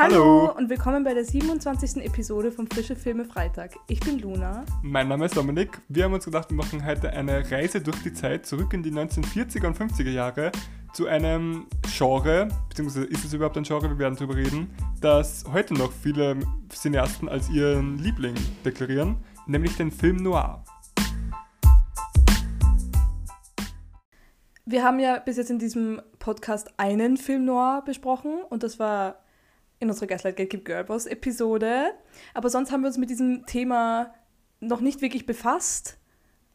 Hallo und willkommen bei der 27. Episode vom Frische Filme Freitag. Ich bin Luna. Mein Name ist Dominik. Wir haben uns gedacht, wir machen heute eine Reise durch die Zeit zurück in die 1940er und 50er Jahre zu einem Genre, beziehungsweise ist es überhaupt ein Genre, wir werden darüber reden, das heute noch viele Cineasten als ihren Liebling deklarieren, nämlich den Film Noir. Wir haben ja bis jetzt in diesem Podcast einen Film Noir besprochen und das war in unserer Gaslight Gatekeep Girlboss Episode. Aber sonst haben wir uns mit diesem Thema noch nicht wirklich befasst.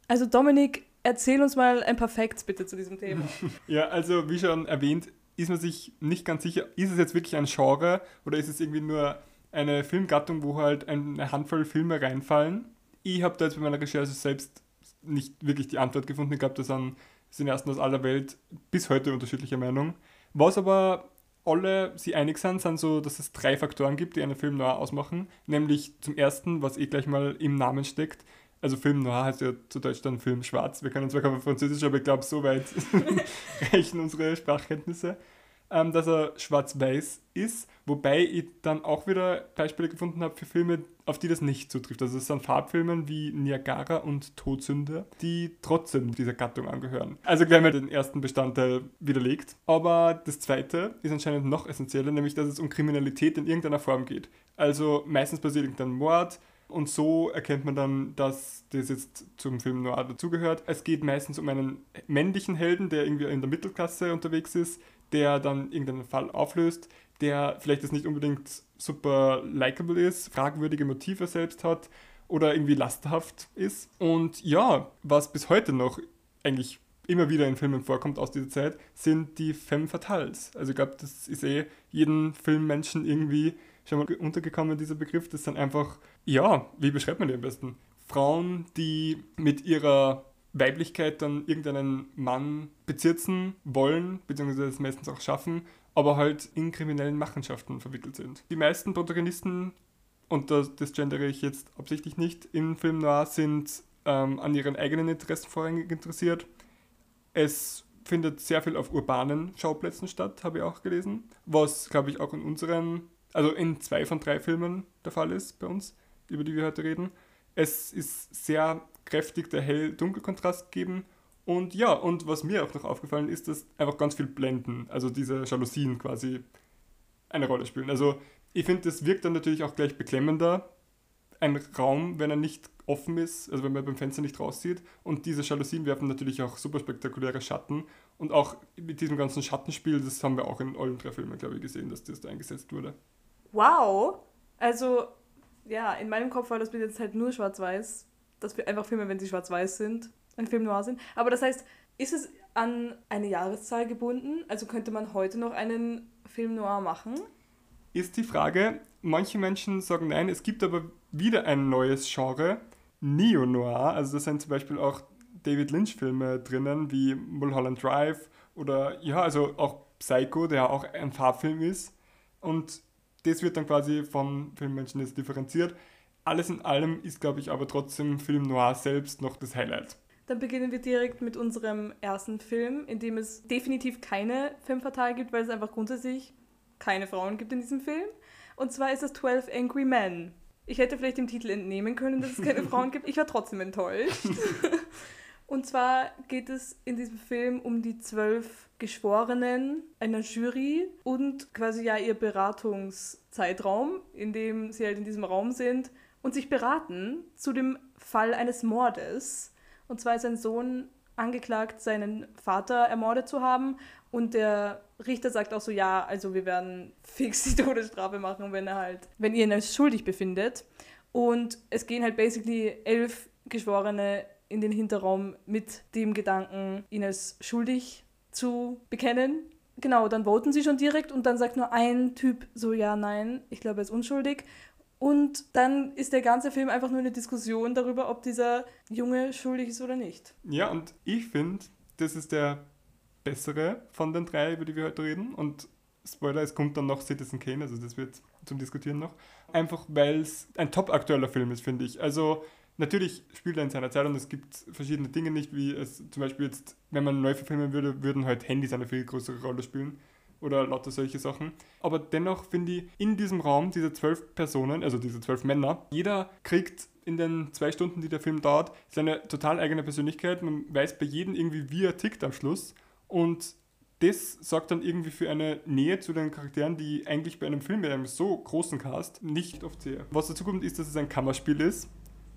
Also Dominik, erzähl uns mal ein paar Facts bitte zu diesem Thema. ja, also wie schon erwähnt, ist man sich nicht ganz sicher, ist es jetzt wirklich ein Genre oder ist es irgendwie nur eine Filmgattung, wo halt eine Handvoll Filme reinfallen. Ich habe da jetzt bei meiner Recherche selbst nicht wirklich die Antwort gefunden gehabt, das sind Cineasten aus aller Welt bis heute unterschiedlicher Meinung. Was aber alle sie einig sind, sind so, dass es drei Faktoren gibt, die einen Film noir ausmachen. Nämlich zum ersten, was eh gleich mal im Namen steckt. Also Film noir heißt ja zu Deutsch dann Film schwarz. Wir können zwar kein Französisch, aber ich glaube, so weit reichen unsere Sprachkenntnisse ähm, dass er schwarz-weiß ist, wobei ich dann auch wieder Beispiele gefunden habe für Filme, auf die das nicht zutrifft. Also es sind Farbfilme wie Niagara und Todsünde, die trotzdem dieser Gattung angehören. Also gleich mal den ersten Bestandteil widerlegt. Aber das zweite ist anscheinend noch essentieller, nämlich dass es um Kriminalität in irgendeiner Form geht. Also meistens passiert irgendein Mord, und so erkennt man dann, dass das jetzt zum Film Noir dazugehört. Es geht meistens um einen männlichen Helden, der irgendwie in der Mittelklasse unterwegs ist, der dann irgendeinen Fall auflöst, der vielleicht jetzt nicht unbedingt super likable ist, fragwürdige Motive selbst hat oder irgendwie lasthaft ist. Und ja, was bis heute noch eigentlich immer wieder in Filmen vorkommt aus dieser Zeit, sind die Femme Fatales. Also ich glaube, das ist eh jeden Filmmenschen irgendwie schon mal untergekommen, dieser Begriff. Das sind einfach, ja, wie beschreibt man die am besten? Frauen, die mit ihrer Weiblichkeit dann irgendeinen Mann bezirzen wollen, beziehungsweise es meistens auch schaffen, aber halt in kriminellen Machenschaften verwickelt sind. Die meisten Protagonisten, und das, das gendere ich jetzt absichtlich nicht, im Film Noir sind ähm, an ihren eigenen Interessen vorrangig interessiert. Es findet sehr viel auf urbanen Schauplätzen statt, habe ich auch gelesen, was, glaube ich, auch in unseren, also in zwei von drei Filmen der Fall ist bei uns, über die wir heute reden. Es ist sehr kräftig der Hell-Dunkel-Kontrast geben. Und ja, und was mir auch noch aufgefallen ist, dass einfach ganz viel Blenden, also diese Jalousien quasi eine Rolle spielen. Also ich finde, das wirkt dann natürlich auch gleich beklemmender, ein Raum, wenn er nicht offen ist, also wenn man beim Fenster nicht rauszieht. Und diese Jalousien werfen natürlich auch super spektakuläre Schatten. Und auch mit diesem ganzen Schattenspiel, das haben wir auch in allen drei Filmen, glaube ich, gesehen, dass das da eingesetzt wurde. Wow! Also, ja, in meinem Kopf war das bis jetzt halt nur schwarz-weiß dass wir einfach Filme, wenn sie schwarz-weiß sind, ein Film noir sind. Aber das heißt, ist es an eine Jahreszahl gebunden? Also könnte man heute noch einen Film noir machen? Ist die Frage. Manche Menschen sagen nein, es gibt aber wieder ein neues Genre, Neo-Noir. Also da sind zum Beispiel auch David Lynch-Filme drinnen, wie Mulholland Drive oder ja, also auch Psycho, der auch ein Farbfilm ist. Und das wird dann quasi von Filmmenschen jetzt differenziert. Alles in allem ist, glaube ich, aber trotzdem Film Noir selbst noch das Highlight. Dann beginnen wir direkt mit unserem ersten Film, in dem es definitiv keine Femme Fatale gibt, weil es einfach grundsätzlich keine Frauen gibt in diesem Film. Und zwar ist es 12 Angry Men. Ich hätte vielleicht dem Titel entnehmen können, dass es keine Frauen gibt. Ich war trotzdem enttäuscht. Und zwar geht es in diesem Film um die zwölf Geschworenen einer Jury und quasi ja ihr Beratungszeitraum, in dem sie halt in diesem Raum sind und sich beraten zu dem Fall eines Mordes. Und zwar ist ein Sohn angeklagt, seinen Vater ermordet zu haben. Und der Richter sagt auch so, ja, also wir werden fix die Todesstrafe machen, wenn er halt, wenn ihr ihn als schuldig befindet. Und es gehen halt basically elf Geschworene in den Hinterraum mit dem Gedanken, ihn als schuldig zu bekennen. Genau, dann voten sie schon direkt und dann sagt nur ein Typ so, ja, nein, ich glaube, er ist unschuldig. Und dann ist der ganze Film einfach nur eine Diskussion darüber, ob dieser Junge schuldig ist oder nicht. Ja, und ich finde, das ist der bessere von den drei, über die wir heute reden. Und Spoiler, es kommt dann noch Citizen Kane, also das wird zum Diskutieren noch. Einfach weil es ein top aktueller Film ist, finde ich. Also natürlich spielt er in seiner Zeit und es gibt verschiedene Dinge nicht, wie es zum Beispiel jetzt, wenn man neu verfilmen würde, würden halt Handys eine viel größere Rolle spielen oder lauter solche Sachen. Aber dennoch finde ich, in diesem Raum, diese zwölf Personen, also diese zwölf Männer, jeder kriegt in den zwei Stunden, die der Film dauert, seine total eigene Persönlichkeit. Man weiß bei jedem irgendwie, wie er tickt am Schluss. Und das sorgt dann irgendwie für eine Nähe zu den Charakteren, die eigentlich bei einem Film mit einem so großen Cast nicht oft sehe. Was dazu kommt, ist, dass es ein Kammerspiel ist.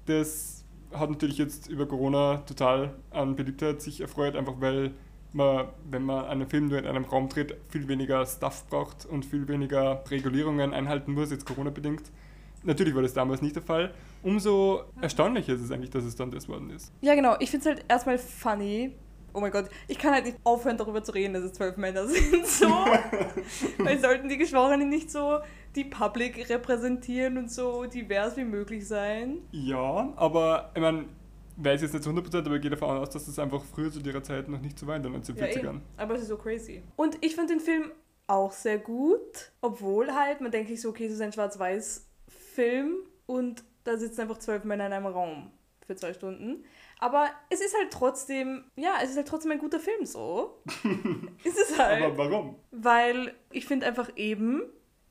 Das hat natürlich jetzt über Corona total an Beliebtheit sich erfreut, einfach weil man, wenn man einen Film nur in einem Raum dreht, viel weniger Stuff braucht und viel weniger Regulierungen einhalten muss, jetzt Corona-bedingt. Natürlich war das damals nicht der Fall. Umso erstaunlicher ist es eigentlich, dass es dann das worden ist. Ja, genau. Ich finde es halt erstmal funny, oh mein Gott, ich kann halt nicht aufhören, darüber zu reden, dass es zwölf Männer sind. So. Weil sollten die Geschworenen nicht so die Public repräsentieren und so divers wie möglich sein? Ja, aber ich meine, weiß jetzt nicht zu 100%, aber ich gehe davon aus, dass es einfach früher zu ihrer Zeit noch nicht so war in den 1940ern. Ja, aber es ist so crazy. Und ich finde den Film auch sehr gut, obwohl halt, man denkt sich so, okay, es ist ein Schwarz-Weiß-Film und da sitzen einfach zwölf Männer in einem Raum für zwei Stunden. Aber es ist halt trotzdem, ja, es ist halt trotzdem ein guter Film so. ist es halt. Aber warum? Weil ich finde einfach eben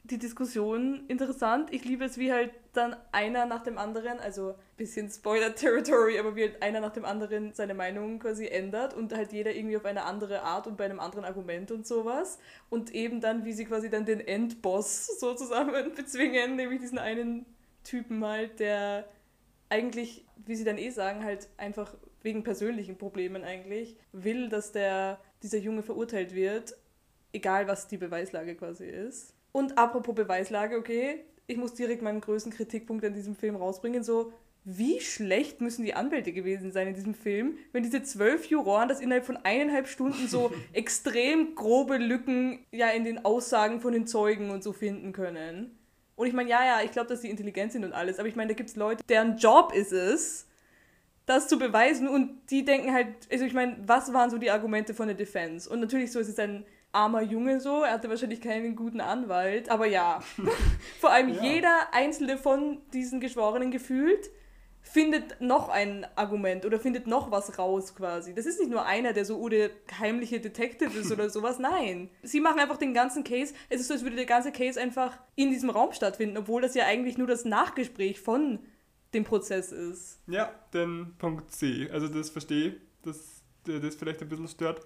die Diskussion interessant. Ich liebe es, wie halt dann einer nach dem anderen, also ein bisschen Spoiler-Territory, aber wie halt einer nach dem anderen seine Meinung quasi ändert und halt jeder irgendwie auf eine andere Art und bei einem anderen Argument und sowas. Und eben dann, wie sie quasi dann den Endboss so zusammen bezwingen, nämlich diesen einen Typen halt, der eigentlich wie sie dann eh sagen, halt einfach wegen persönlichen Problemen eigentlich, will, dass der, dieser Junge verurteilt wird, egal was die Beweislage quasi ist. Und apropos Beweislage, okay, ich muss direkt meinen größten Kritikpunkt an diesem Film rausbringen, so, wie schlecht müssen die Anwälte gewesen sein in diesem Film, wenn diese zwölf Juroren das innerhalb von eineinhalb Stunden so extrem grobe Lücken ja in den Aussagen von den Zeugen und so finden können. Und ich meine, ja, ja, ich glaube, dass sie intelligent sind und alles, aber ich meine, da gibt es Leute, deren Job ist es, das zu beweisen und die denken halt, also ich meine, was waren so die Argumente von der Defense? Und natürlich so ist es ein armer Junge so, er hatte wahrscheinlich keinen guten Anwalt, aber ja, vor allem ja. jeder einzelne von diesen Geschworenen gefühlt findet noch ein Argument oder findet noch was raus quasi. Das ist nicht nur einer, der so oder heimliche Detective ist oder sowas. Nein. Sie machen einfach den ganzen Case. Es ist so, als würde der ganze Case einfach in diesem Raum stattfinden, obwohl das ja eigentlich nur das Nachgespräch von dem Prozess ist. Ja, den Punkt C. Also das verstehe ich, dass das vielleicht ein bisschen stört.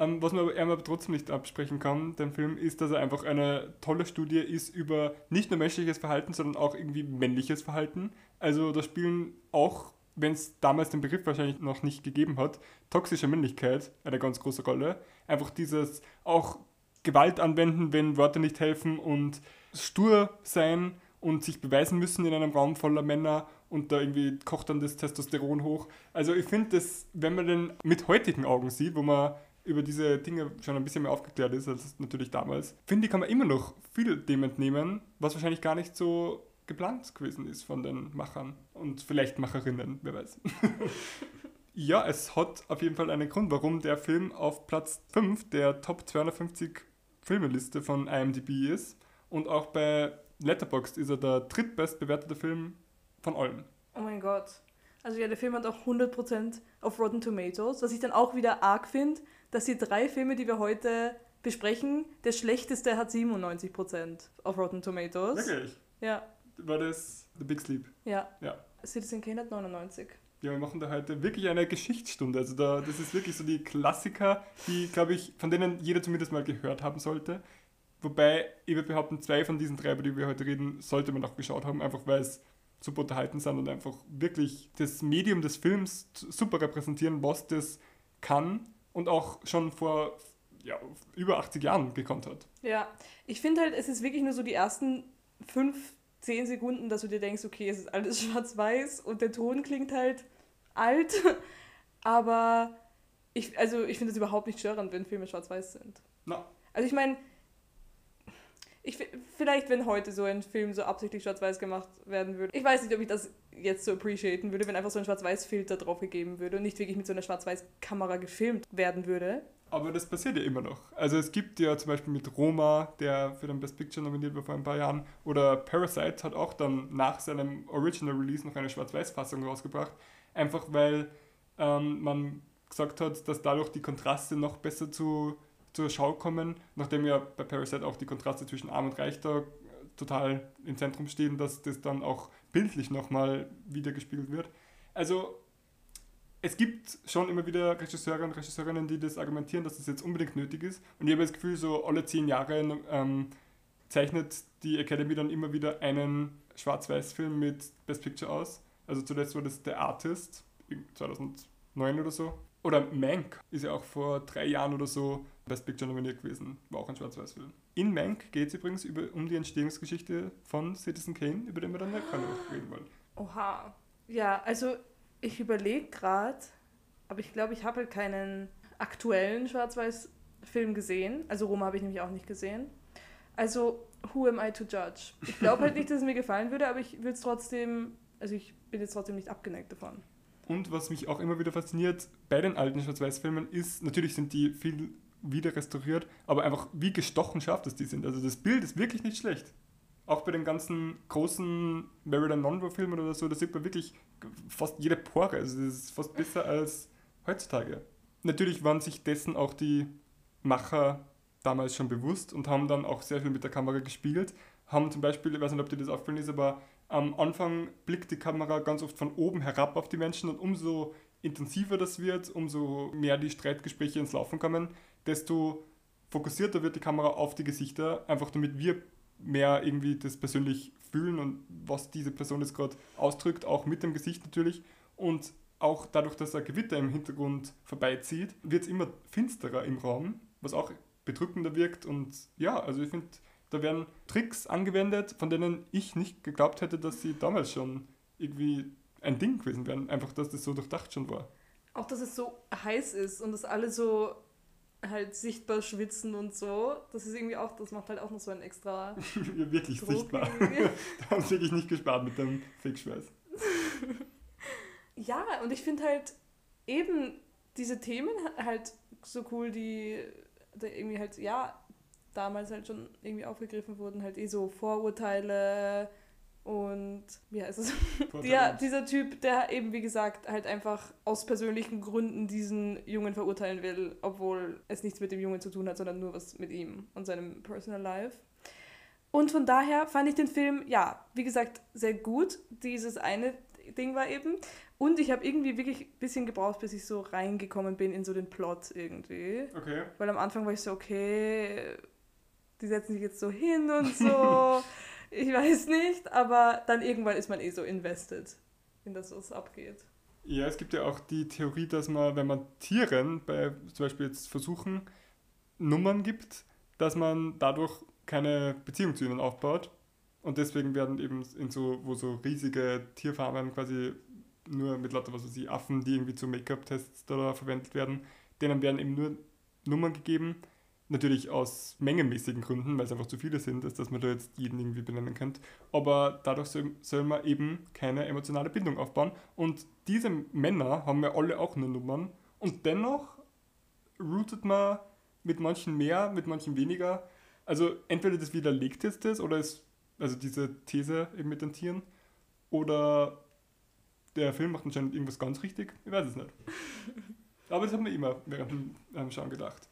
Ähm, was man aber, trotzdem nicht absprechen kann, den Film, ist, dass er einfach eine tolle Studie ist über nicht nur menschliches Verhalten, sondern auch irgendwie männliches Verhalten. Also da spielen auch, wenn es damals den Begriff wahrscheinlich noch nicht gegeben hat, toxische Männlichkeit eine ganz große Rolle. Einfach dieses auch Gewalt anwenden, wenn Worte nicht helfen und stur sein und sich beweisen müssen in einem Raum voller Männer und da irgendwie kocht dann das Testosteron hoch. Also ich finde das, wenn man den mit heutigen Augen sieht, wo man über diese Dinge schon ein bisschen mehr aufgeklärt ist als natürlich damals, finde ich, kann man immer noch viel dem entnehmen, was wahrscheinlich gar nicht so geplant gewesen ist von den Machern und vielleicht Macherinnen, wer weiß. ja, es hat auf jeden Fall einen Grund, warum der Film auf Platz 5 der Top 250 Filmeliste von IMDb ist und auch bei Letterboxd ist er der drittbest bewertete Film von allen. Oh mein Gott. Also ja, der Film hat auch 100% auf Rotten Tomatoes, was ich dann auch wieder arg finde, dass die drei Filme, die wir heute besprechen, der schlechteste hat 97% auf Rotten Tomatoes. Wirklich? Ja. War das The Big Sleep? Ja. Ja. Citizen Kane hat 99. Ja, wir machen da heute wirklich eine Geschichtsstunde. Also da, das ist wirklich so die Klassiker, die, glaube ich, von denen jeder zumindest mal gehört haben sollte. Wobei, ich würde behaupten, zwei von diesen drei, über die wir heute reden, sollte man auch geschaut haben, einfach weil es super unterhalten sind und einfach wirklich das Medium des Films super repräsentieren, was das kann und auch schon vor ja, über 80 Jahren gekonnt hat. Ja, ich finde halt, es ist wirklich nur so die ersten fünf, zehn Sekunden, dass du dir denkst, okay, es ist alles schwarz-weiß und der Ton klingt halt alt, aber ich, also ich finde es überhaupt nicht störend, wenn Filme schwarz-weiß sind. No. Also ich meine, ich, vielleicht, wenn heute so ein Film so absichtlich schwarz-weiß gemacht werden würde. Ich weiß nicht, ob ich das jetzt so appreciaten würde, wenn einfach so ein Schwarz-Weiß-Filter drauf gegeben würde und nicht wirklich mit so einer Schwarz-Weiß-Kamera gefilmt werden würde. Aber das passiert ja immer noch. Also es gibt ja zum Beispiel mit Roma, der für den Best Picture nominiert war vor ein paar Jahren, oder Parasite hat auch dann nach seinem Original Release noch eine Schwarz-Weiß-Fassung rausgebracht. Einfach weil ähm, man gesagt hat, dass dadurch die Kontraste noch besser zu zur Schau kommen, nachdem ja bei Parasite auch die Kontraste zwischen Arm und Reich da total im Zentrum stehen, dass das dann auch bildlich nochmal wiedergespiegelt wird. Also es gibt schon immer wieder Regisseure und Regisseurinnen, die das argumentieren, dass das jetzt unbedingt nötig ist. Und ich habe das Gefühl, so alle zehn Jahre ähm, zeichnet die Academy dann immer wieder einen Schwarz-Weiß-Film mit Best Picture aus. Also zuletzt war das The Artist, 2009 oder so. Oder Mank ist ja auch vor drei Jahren oder so Best Picture nominiert gewesen. War auch ein Schwarz-Weiß-Film. In Mank geht es übrigens über, um die Entstehungsgeschichte von Citizen Kane, über den wir dann nachher noch reden wollen. Oha. Ja, also ich überlege gerade, aber ich glaube, ich habe halt keinen aktuellen Schwarz-Weiß-Film gesehen. Also Roma habe ich nämlich auch nicht gesehen. Also, who am I to judge? Ich glaube halt nicht, dass es mir gefallen würde, aber ich würde es trotzdem, also ich bin jetzt trotzdem nicht abgeneigt davon. Und was mich auch immer wieder fasziniert bei den alten Schwarz-Weiß-Filmen ist, natürlich sind die viel wieder restauriert, aber einfach wie gestochen scharf das die sind. Also das Bild ist wirklich nicht schlecht. Auch bei den ganzen großen Marilyn Monroe-Filmen oder so, da sieht man wirklich fast jede Pore. Also das ist fast besser als heutzutage. Natürlich waren sich dessen auch die Macher damals schon bewusst und haben dann auch sehr viel mit der Kamera gespielt. Haben zum Beispiel, ich weiß nicht, ob dir das aufgefallen ist, aber am Anfang blickt die Kamera ganz oft von oben herab auf die Menschen und umso intensiver das wird, umso mehr die Streitgespräche ins Laufen kommen, desto fokussierter wird die Kamera auf die Gesichter, einfach damit wir mehr irgendwie das persönlich fühlen und was diese Person jetzt gerade ausdrückt, auch mit dem Gesicht natürlich. Und auch dadurch, dass ein Gewitter im Hintergrund vorbeizieht, wird es immer finsterer im Raum, was auch bedrückender wirkt. Und ja, also ich finde, da werden Tricks angewendet, von denen ich nicht geglaubt hätte, dass sie damals schon irgendwie ein Ding gewesen wären. Einfach, dass das so durchdacht schon war. Auch, dass es so heiß ist und dass alle so halt sichtbar schwitzen und so. Das ist irgendwie auch, das macht halt auch noch so ein extra. wirklich Druck sichtbar. da haben sie wirklich nicht gespart mit dem Fake-Schweiß. ja, und ich finde halt eben diese Themen halt so cool, die irgendwie halt, ja, damals halt schon irgendwie aufgegriffen wurden, halt eh so Vorurteile und heißt es? ja, dieser Typ, der eben wie gesagt halt einfach aus persönlichen Gründen diesen Jungen verurteilen will, obwohl es nichts mit dem Jungen zu tun hat, sondern nur was mit ihm und seinem Personal Life. Und von daher fand ich den Film, ja, wie gesagt, sehr gut. Dieses eine Ding war eben. Und ich habe irgendwie wirklich ein bisschen gebraucht, bis ich so reingekommen bin in so den Plot irgendwie. Okay. Weil am Anfang war ich so, okay, die setzen sich jetzt so hin und so. Ich weiß nicht, aber dann irgendwann ist man eh so invested in das, was abgeht. Ja, es gibt ja auch die Theorie, dass man, wenn man Tieren bei zum Beispiel jetzt Versuchen Nummern gibt, dass man dadurch keine Beziehung zu ihnen aufbaut. Und deswegen werden eben in so, wo so riesige Tierfarmen quasi nur mit lauter, was weiß ich, Affen, die irgendwie zu Make-up-Tests da verwendet werden, denen werden eben nur Nummern gegeben, Natürlich aus mengenmäßigen Gründen, weil es einfach zu viele sind, als dass man da jetzt jeden irgendwie benennen könnte. Aber dadurch soll, soll man eben keine emotionale Bindung aufbauen. Und diese Männer haben ja alle auch nur Nummern. Und dennoch routet man mit manchen mehr, mit manchen weniger. Also entweder das widerlegt jetzt das oder ist, also diese These eben mit den Tieren, oder der Film macht anscheinend irgendwas ganz richtig. Ich weiß es nicht. Aber das hat man immer während dem Schauen gedacht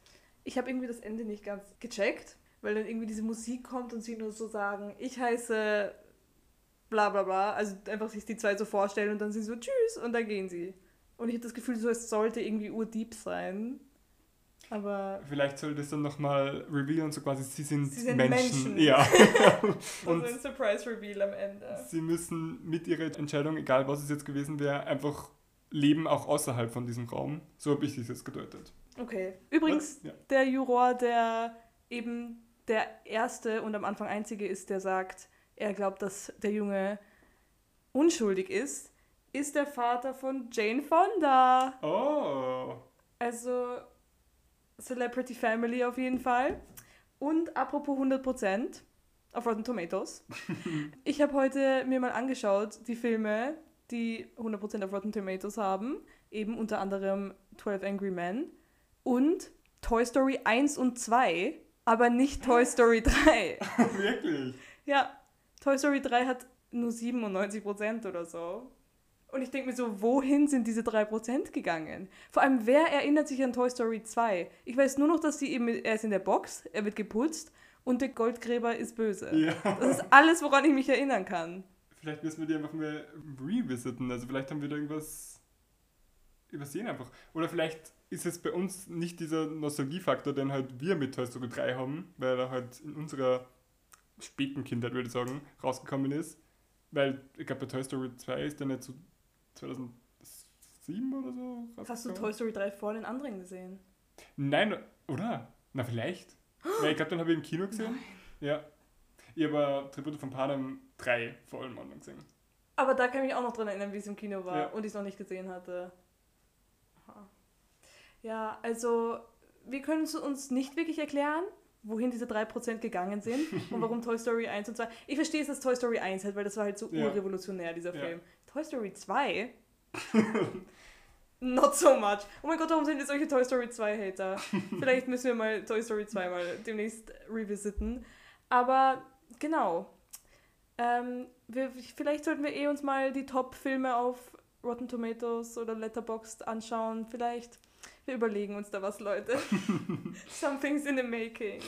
ich habe irgendwie das Ende nicht ganz gecheckt, weil dann irgendwie diese Musik kommt und sie nur so sagen, ich heiße bla bla bla. Also einfach sich die zwei so vorstellen und dann sind sie so tschüss und dann gehen sie. Und ich habe das Gefühl, so es sollte irgendwie urdeep sein. Aber. Vielleicht soll das dann nochmal revealen, so quasi, sie sind, sie sind Menschen. Menschen. Ja. und so ein Surprise-Reveal am Ende. Sie müssen mit ihrer Entscheidung, egal was es jetzt gewesen wäre, einfach leben auch außerhalb von diesem Raum. So habe ich es jetzt gedeutet. Okay. Übrigens, ja. der Juror, der eben der erste und am Anfang einzige ist, der sagt, er glaubt, dass der Junge unschuldig ist, ist der Vater von Jane Fonda. Oh. Also Celebrity Family auf jeden Fall. Und apropos 100% auf Rotten Tomatoes. ich habe heute mir mal angeschaut, die Filme, die 100% auf Rotten Tomatoes haben. Eben unter anderem 12 Angry Men und Toy Story 1 und 2, aber nicht Toy Story 3. Wirklich? Ja, Toy Story 3 hat nur 97% oder so. Und ich denke mir so, wohin sind diese 3% gegangen? Vor allem, wer erinnert sich an Toy Story 2? Ich weiß nur noch, dass die eben, er ist in der Box, er wird geputzt und der Goldgräber ist böse. Ja. Das ist alles, woran ich mich erinnern kann. Vielleicht müssen wir die einfach mal revisiten. Also vielleicht haben wir da irgendwas übersehen einfach. Oder vielleicht ist es bei uns nicht dieser Nostalgiefaktor, den halt wir mit Toy Story 3 haben, weil er halt in unserer späten Kindheit, würde ich sagen, rausgekommen ist. Weil ich glaube, bei Toy Story 2 ist der nicht so 2007 oder so Hast du. Toy Story 3 vor den anderen gesehen? Nein, oder? Na, vielleicht. Weil ich glaube, den habe ich im Kino gesehen. Ja. Ich habe Tribute von Panem 3 vor allem anderen gesehen. Aber da kann ich mich auch noch dran erinnern, wie es im Kino war Ja. und ich es noch nicht gesehen hatte. Aha. Ja, also wir können es uns nicht wirklich erklären, wohin diese 3% gegangen sind und warum Toy Story 1 und 2. Ich verstehe es, dass Toy Story 1 halt, weil das war halt so Ja. urrevolutionär, dieser Ja. Film. Toy Story 2? Not so much. Oh mein Gott, warum sind jetzt solche Toy Story 2 Hater? Vielleicht müssen wir mal Toy Story 2 mal demnächst revisiten. Aber genau. Ähm, wir, vielleicht sollten wir eh uns mal die Top-Filme auf Rotten Tomatoes oder Letterboxd anschauen. Vielleicht. Wir überlegen uns da was, Leute. Something's in the making.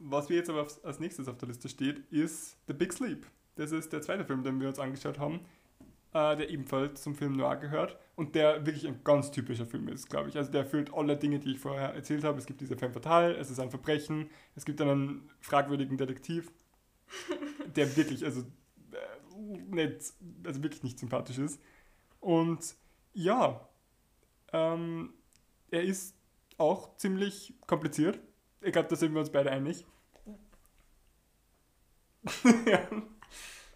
Was wir jetzt aber als nächstes auf der Liste steht, ist The Big Sleep. Das ist der zweite Film, den wir uns angeschaut haben, äh, der ebenfalls zum Film Noir gehört und der wirklich ein ganz typischer Film ist, glaube ich. Also der erfüllt alle Dinge, die ich vorher erzählt habe. Es gibt diese Femme Fatale, es ist ein Verbrechen, es gibt einen fragwürdigen Detektiv, der wirklich, also, äh, nicht, also wirklich nicht sympathisch ist. Und ja, ähm, er ist auch ziemlich kompliziert. Ich glaube, da sind wir uns beide einig. ja.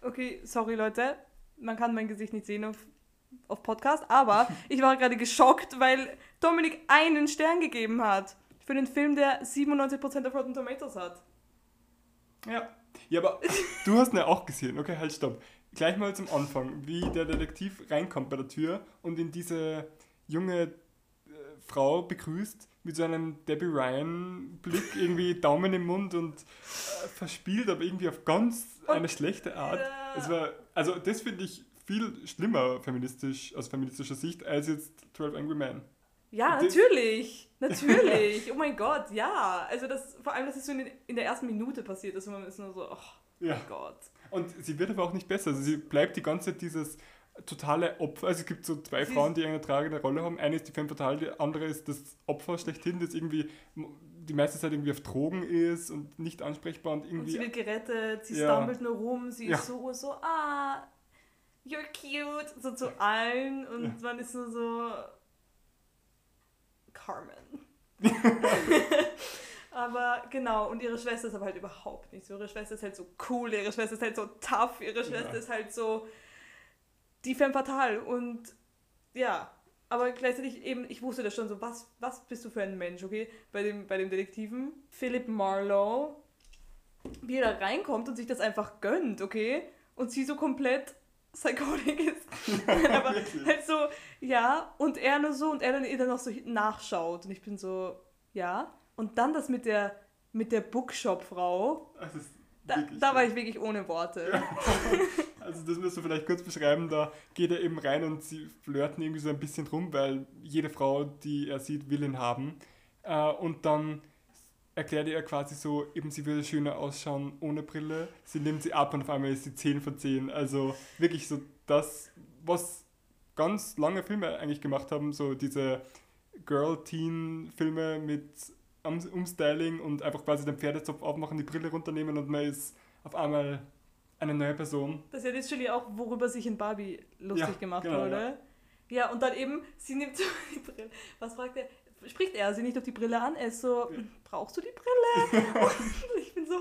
Okay, sorry, Leute. Man kann mein Gesicht nicht sehen auf, auf Podcast, aber ich war gerade geschockt, weil Dominik einen Stern gegeben hat. Für den Film, der 97% auf Rotten Tomatoes hat. ja. Ja, aber du hast ihn ja auch gesehen. Okay, halt, stopp. Gleich mal zum Anfang, wie der Detektiv reinkommt bei der Tür und in diese junge Frau begrüßt mit so einem Debbie Ryan-Blick, irgendwie Daumen im Mund und äh, verspielt, aber irgendwie auf ganz Und- eine schlechte Art. Ja. Es war, also das finde ich viel schlimmer feministisch, aus feministischer Sicht, als jetzt 12 Angry Men. Ja, Das- natürlich. Natürlich. Oh mein Gott, ja. Also das, vor allem, dass es so in, in der ersten Minute passiert ist und man ist nur so, oh Ja. mein Gott. Und sie wird aber auch nicht besser. Also sie bleibt die ganze Zeit dieses totale Opfer. Also es gibt so zwei Sie Frauen, die eine tragende Rolle haben. Eine ist die Femme Fatale, die andere ist das Opfer schlechthin, das irgendwie die meiste Zeit irgendwie auf Drogen ist und nicht ansprechbar und Und irgendwie... sie wird gerettet, sie Ja. stumbelt nur rum, sie Ja. ist so, so, ah, you're cute, so zu allen und man ist nur so, Carmen. aber genau, und ihre Schwester ist aber halt überhaupt nicht so. Ihre Schwester ist halt so cool, ihre Schwester ist halt so tough, ihre Schwester Ja. ist halt so die Femme Fatale und ja, aber gleichzeitig eben, ich wusste das schon so, was, was bist du für ein Mensch, okay? Bei dem, bei dem Detektiven. Philip Marlowe, wie er da reinkommt und sich das einfach gönnt, okay? Und sie so komplett psychotic ist. aber halt so, ja, und er nur so und er dann dann noch so nachschaut. Und ich bin so, ja. Und dann das mit der, mit der Bookshop-Frau, da, da war ich wirklich ohne Worte. Also das musst du vielleicht kurz beschreiben, da geht er eben rein und sie flirten irgendwie so ein bisschen rum, weil jede Frau, die er sieht, will ihn haben. Äh, Und dann erklärt er quasi so, eben sie würde schöner ausschauen ohne Brille. Sie nimmt sie ab und auf einmal ist sie 10 von 10. Also wirklich so das, was ganz lange Filme eigentlich gemacht haben, so diese Girl-Teen-Filme mit Um- Umstyling und einfach quasi den Pferdezopf aufmachen, die Brille runternehmen und man ist auf einmal eine neue Person. Das ist ja literally auch, worüber sich in Barbie lustig Ja, gemacht genau, wurde. Ja. und dann eben, sie nimmt so die Brille. Was fragt er? Spricht er sie nicht auf die Brille an? Er ist so, Ja. brauchst du die Brille? und ich bin so,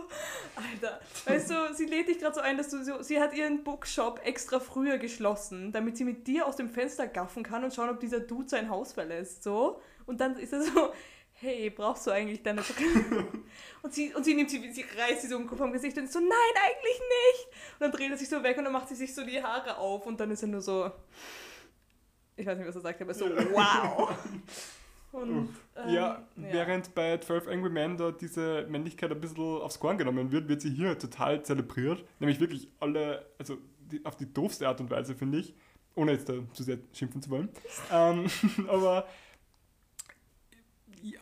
Alter. Weißt du, sie lädt dich gerade so ein, dass du so, sie hat ihren Bookshop extra früher geschlossen, damit sie mit dir aus dem Fenster gaffen kann und schauen, ob dieser Dude sein Haus verlässt. So. Und dann ist er so, hey, brauchst du eigentlich deine Brille? und sie, und sie nimmt sie, sie reißt sie so vom Gesicht und ist so, nein, eigentlich nicht. Und dann dreht er sich so weg und dann macht sie sich so die Haare auf und dann ist er nur so, ich weiß nicht, was er sagt, aber so, wow. Und, ähm, ja, während bei 12 Angry Men da diese Männlichkeit ein bisschen aufs Korn genommen wird, wird sie hier total zelebriert. Nämlich wirklich alle, also die, auf die doofste Art und Weise, finde ich. ohne jetzt da zu sehr schimpfen zu wollen. ähm, aber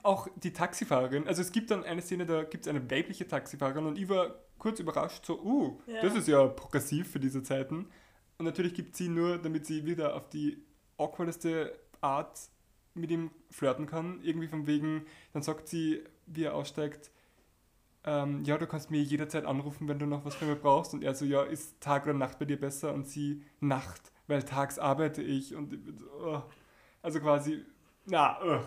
auch die Taxifahrerin, also es gibt dann eine Szene, da gibt es eine weibliche Taxifahrerin und ich war kurz überrascht, so, uh, Ja. das ist ja progressiv für diese Zeiten. Und natürlich gibt sie nur, damit sie wieder auf die awkwardeste Art mit ihm flirten kann. Irgendwie von wegen, dann sagt sie, wie er aussteigt, ähm, ja, du kannst mir jederzeit anrufen, wenn du noch was von mir brauchst. Und er so, ja, ist Tag oder Nacht bei dir besser? Und sie, Nacht, weil tags arbeite ich. Und oh. also quasi, na, oh.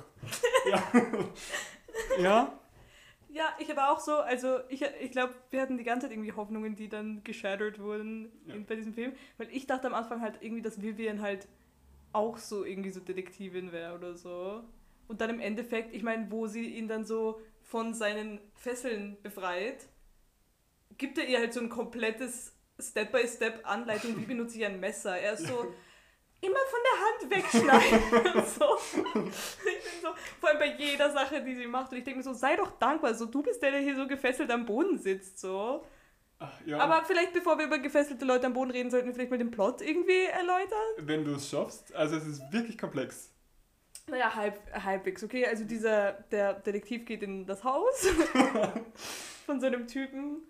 ja. ja, Ja, ich habe auch so, also ich, ich glaube, wir hatten die ganze Zeit irgendwie Hoffnungen, die dann geshattert wurden Ja. in, bei diesem Film. Weil ich dachte am Anfang halt irgendwie, dass Vivian halt auch so irgendwie so Detektivin wäre oder so. Und dann im Endeffekt, ich meine, wo sie ihn dann so von seinen Fesseln befreit, gibt er ihr halt so ein komplettes Step-by-Step-Anleitung, wie benutze ich ein Messer. Er ist so, immer von der Hand wegschneiden. und so. Ich bin so, vor allem bei jeder Sache, die sie macht. Und ich denke mir so, sei doch dankbar. So, du bist der, der hier so gefesselt am Boden sitzt. So. Ja. Aber vielleicht, bevor wir über gefesselte Leute am Boden reden, sollten wir vielleicht mal den Plot irgendwie erläutern. wenn du es schaffst, also es ist wirklich komplex. Naja, halb, halbwegs, okay. Also dieser, der Detektiv geht in das Haus von so einem Typen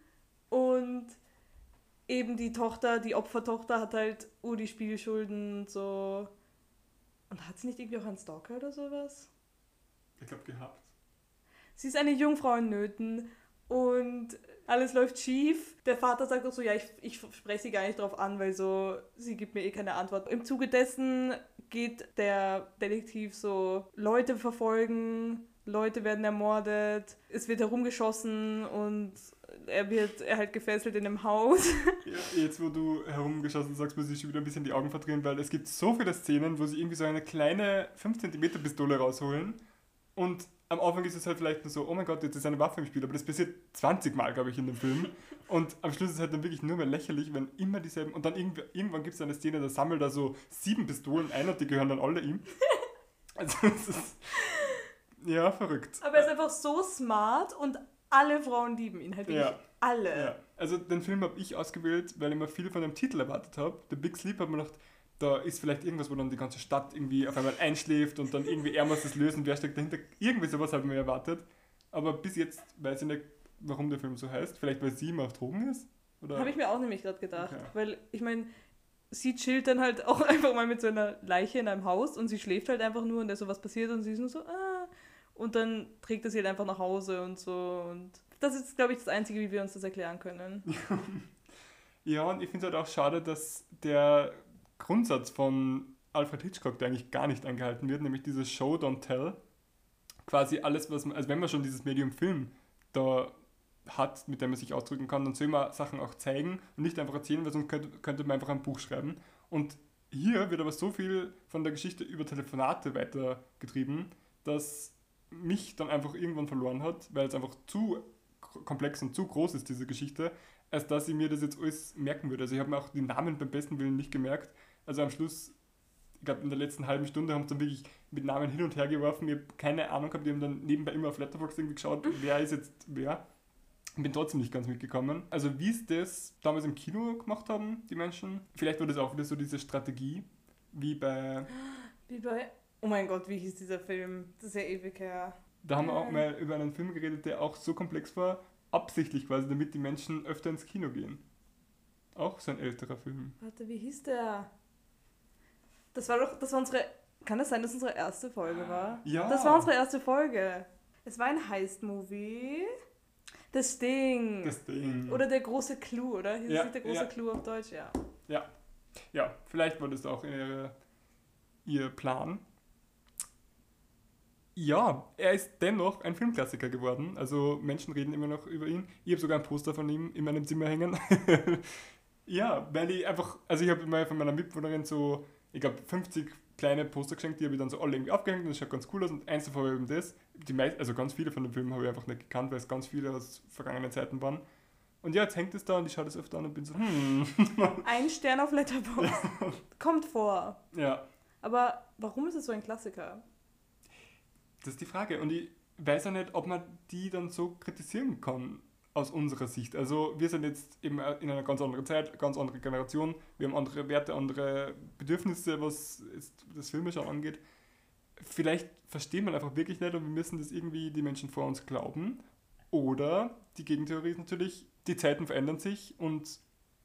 und eben die Tochter, die Opfertochter hat halt oh, die Spielschulden und so. Und hat sie nicht irgendwie auch einen Stalker oder sowas? Ich glaube, gehabt. Sie ist eine Jungfrau in Nöten und alles läuft schief. Der Vater sagt auch so, ja, ich, ich spreche sie gar nicht drauf an, weil so, sie gibt mir eh keine Antwort. Im Zuge dessen geht der Detektiv so Leute verfolgen, Leute werden ermordet, es wird herumgeschossen und er wird er halt gefesselt in einem Haus. Ja, jetzt, wo du herumgeschossen sagst, muss ich schon wieder ein bisschen die Augen verdrehen, weil es gibt so viele Szenen, wo sie irgendwie so eine kleine 5 cm Pistole rausholen und am Anfang ist es halt vielleicht nur so, oh mein Gott, jetzt ist eine Waffe im Spiel, aber das passiert 20 Mal, glaube ich, in dem Film. Und am Schluss ist es halt dann wirklich nur mehr lächerlich, wenn immer dieselben. Und dann irgendw- irgendwann gibt es eine Szene, da sammelt er so sieben Pistolen ein und die gehören dann alle ihm. Also, es ist. Ja, verrückt. Aber er ist einfach so smart und alle Frauen lieben ihn halt wirklich. Ja. Alle. Ja, also den Film habe ich ausgewählt, weil ich mir viel von dem Titel erwartet habe. The Big Sleep hat mir gedacht, da ist vielleicht irgendwas, wo dann die ganze Stadt irgendwie auf einmal einschläft und dann irgendwie er muss das lösen, wer steckt dahinter. Irgendwie sowas habe ich mir erwartet. Aber bis jetzt weiß ich nicht, warum der Film so heißt. Vielleicht weil sie immer auf Drogen ist? Habe ich mir auch nämlich gerade gedacht. Okay. Weil, ich meine, sie chillt dann halt auch einfach mal mit so einer Leiche in einem Haus und sie schläft halt einfach nur und da ist so was passiert und sie ist nur so, ah. Und dann trägt er sie halt einfach nach Hause und so. Und das ist, glaube ich, das Einzige, wie wir uns das erklären können. Ja, und ich finde es halt auch schade, dass der Grundsatz von Alfred Hitchcock, der eigentlich gar nicht eingehalten wird, nämlich dieses Show, Don't Tell, quasi alles, was man, also wenn man schon dieses Medium Film da hat, mit dem man sich ausdrücken kann, dann soll man Sachen auch zeigen und nicht einfach erzählen, weil sonst könnte, könnte man einfach ein Buch schreiben. Und hier wird aber so viel von der Geschichte über Telefonate weitergetrieben, dass mich dann einfach irgendwann verloren hat, weil es einfach zu komplex und zu groß ist, diese Geschichte, als dass ich mir das jetzt alles merken würde. Also ich habe mir auch die Namen beim besten Willen nicht gemerkt. Also am Schluss, ich glaube in der letzten halben Stunde haben sie dann wirklich mit Namen hin und her geworfen. Ich habe keine Ahnung gehabt, die haben dann nebenbei immer auf Letterboxd irgendwie geschaut, wer ist jetzt wer. Ich bin trotzdem nicht ganz mitgekommen. Also wie sie das damals im Kino gemacht haben, die Menschen, vielleicht war das auch wieder so diese Strategie, wie bei, Wie bei, oh mein Gott, wie hieß dieser Film? Das ist ja ewig her. da haben wir auch mal über einen Film geredet, der auch so komplex war, absichtlich quasi, damit die Menschen öfter ins Kino gehen. Auch so ein älterer Film. Warte, wie hieß der? Das war doch, das war unsere, kann das sein, dass unsere erste Folge war? Ja. Das war unsere erste Folge. Es war ein Heist-Movie. Das Ding. Das Ding. Oder der große Clou, oder? Hier Ja, ist der große ja. Clou auf Deutsch, ja. Ja, vielleicht war das auch ihre, ihr Plan. Ja, er ist dennoch ein Filmklassiker geworden. Also Menschen reden immer noch über ihn. Ich habe sogar ein Poster von ihm in meinem Zimmer hängen. ja, weil ich einfach, also ich habe mal von meiner Mitbewohnerin so, ich glaube 50 kleine Poster geschenkt, die habe ich dann so alle irgendwie aufgehängt und das schaut ganz cool aus. Und eins davon war eben das. Die meist, also ganz viele von den Filmen habe ich einfach nicht gekannt, weil es ganz viele aus vergangenen Zeiten waren. Und ja, jetzt hängt es da und ich schaue das öfter an und bin so, hm. Ein Stern auf Letterboxd. Kommt vor. ja, Aber warum ist es so ein Klassiker? Das ist die Frage. Und ich weiß auch nicht, ob man die dann so kritisieren kann. aus unserer Sicht. Also wir sind jetzt eben in einer ganz anderen Zeit, ganz andere Generation. Wir haben andere Werte, andere Bedürfnisse, was das Filmeschauen angeht. Vielleicht versteht man einfach wirklich nicht und wir müssen das irgendwie die Menschen vor uns glauben. Oder die Gegentheorie ist natürlich, die Zeiten verändern sich und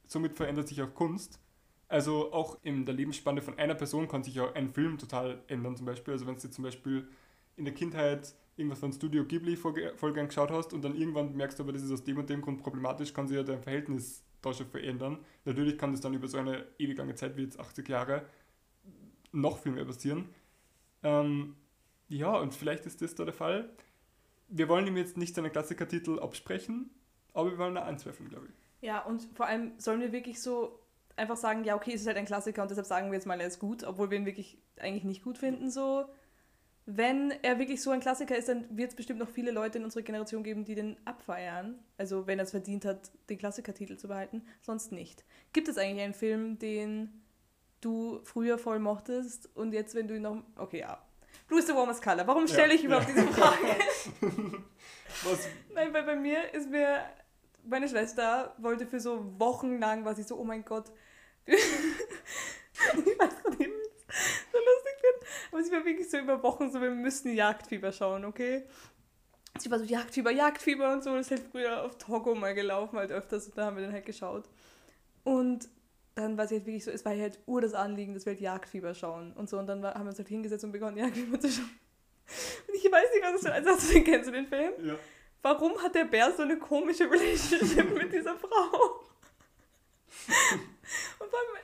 somit verändert sich auch Kunst. Also auch in der Lebensspanne von einer Person kann sich auch ein Film total ändern zum Beispiel. Also wenn du zum Beispiel in der Kindheit irgendwas von Studio Ghibli Folge geschaut hast und dann irgendwann merkst du aber, das ist aus dem und dem Grund problematisch, kann sich ja dein Verhältnis da schon verändern. Natürlich kann das dann über so eine ewig lange Zeit wie jetzt 80 Jahre noch viel mehr passieren. Ähm, ja, und vielleicht ist das da der Fall. Wir wollen ihm jetzt nicht seinen Klassikertitel absprechen, aber wir wollen da anzweifeln, glaube ich. Ja, und vor allem sollen wir wirklich so einfach sagen, ja, okay, es ist halt ein Klassiker und deshalb sagen wir jetzt mal, er ist gut, obwohl wir ihn wirklich eigentlich nicht gut finden, so. Wenn er wirklich so ein Klassiker ist, dann wird es bestimmt noch viele Leute in unserer Generation geben, die den abfeiern. Also wenn er es verdient hat, den Klassikertitel zu behalten, sonst nicht. Gibt es eigentlich einen Film, den du früher voll mochtest und jetzt, wenn du ihn noch... Okay, ja. Blue is the warmest color. Warum stelle ich überhaupt ja. diese Frage? Was? Nein, weil bei mir ist mir... Meine Schwester wollte für so Wochen lang, war sie so, oh mein Gott. ich weiß gar nicht, so lustig finde. Aber sie war wirklich so über Wochen so, wir müssen Jagdfieber schauen, okay? Sie war so Jagdfieber, Jagdfieber und so. Das ist halt früher auf Togo mal gelaufen, halt öfters. Und da haben wir dann halt geschaut. Und dann war sie halt wirklich so, es war halt ur das Anliegen, dass wir halt Jagdfieber schauen und so. Und dann war, haben wir uns halt hingesetzt und begonnen, Jagdfieber zu schauen. Und ich weiß nicht, was das für ein Satz ist. Kennst du den Film? Ja. Warum hat der Bär so eine komische Relationship mit dieser Frau?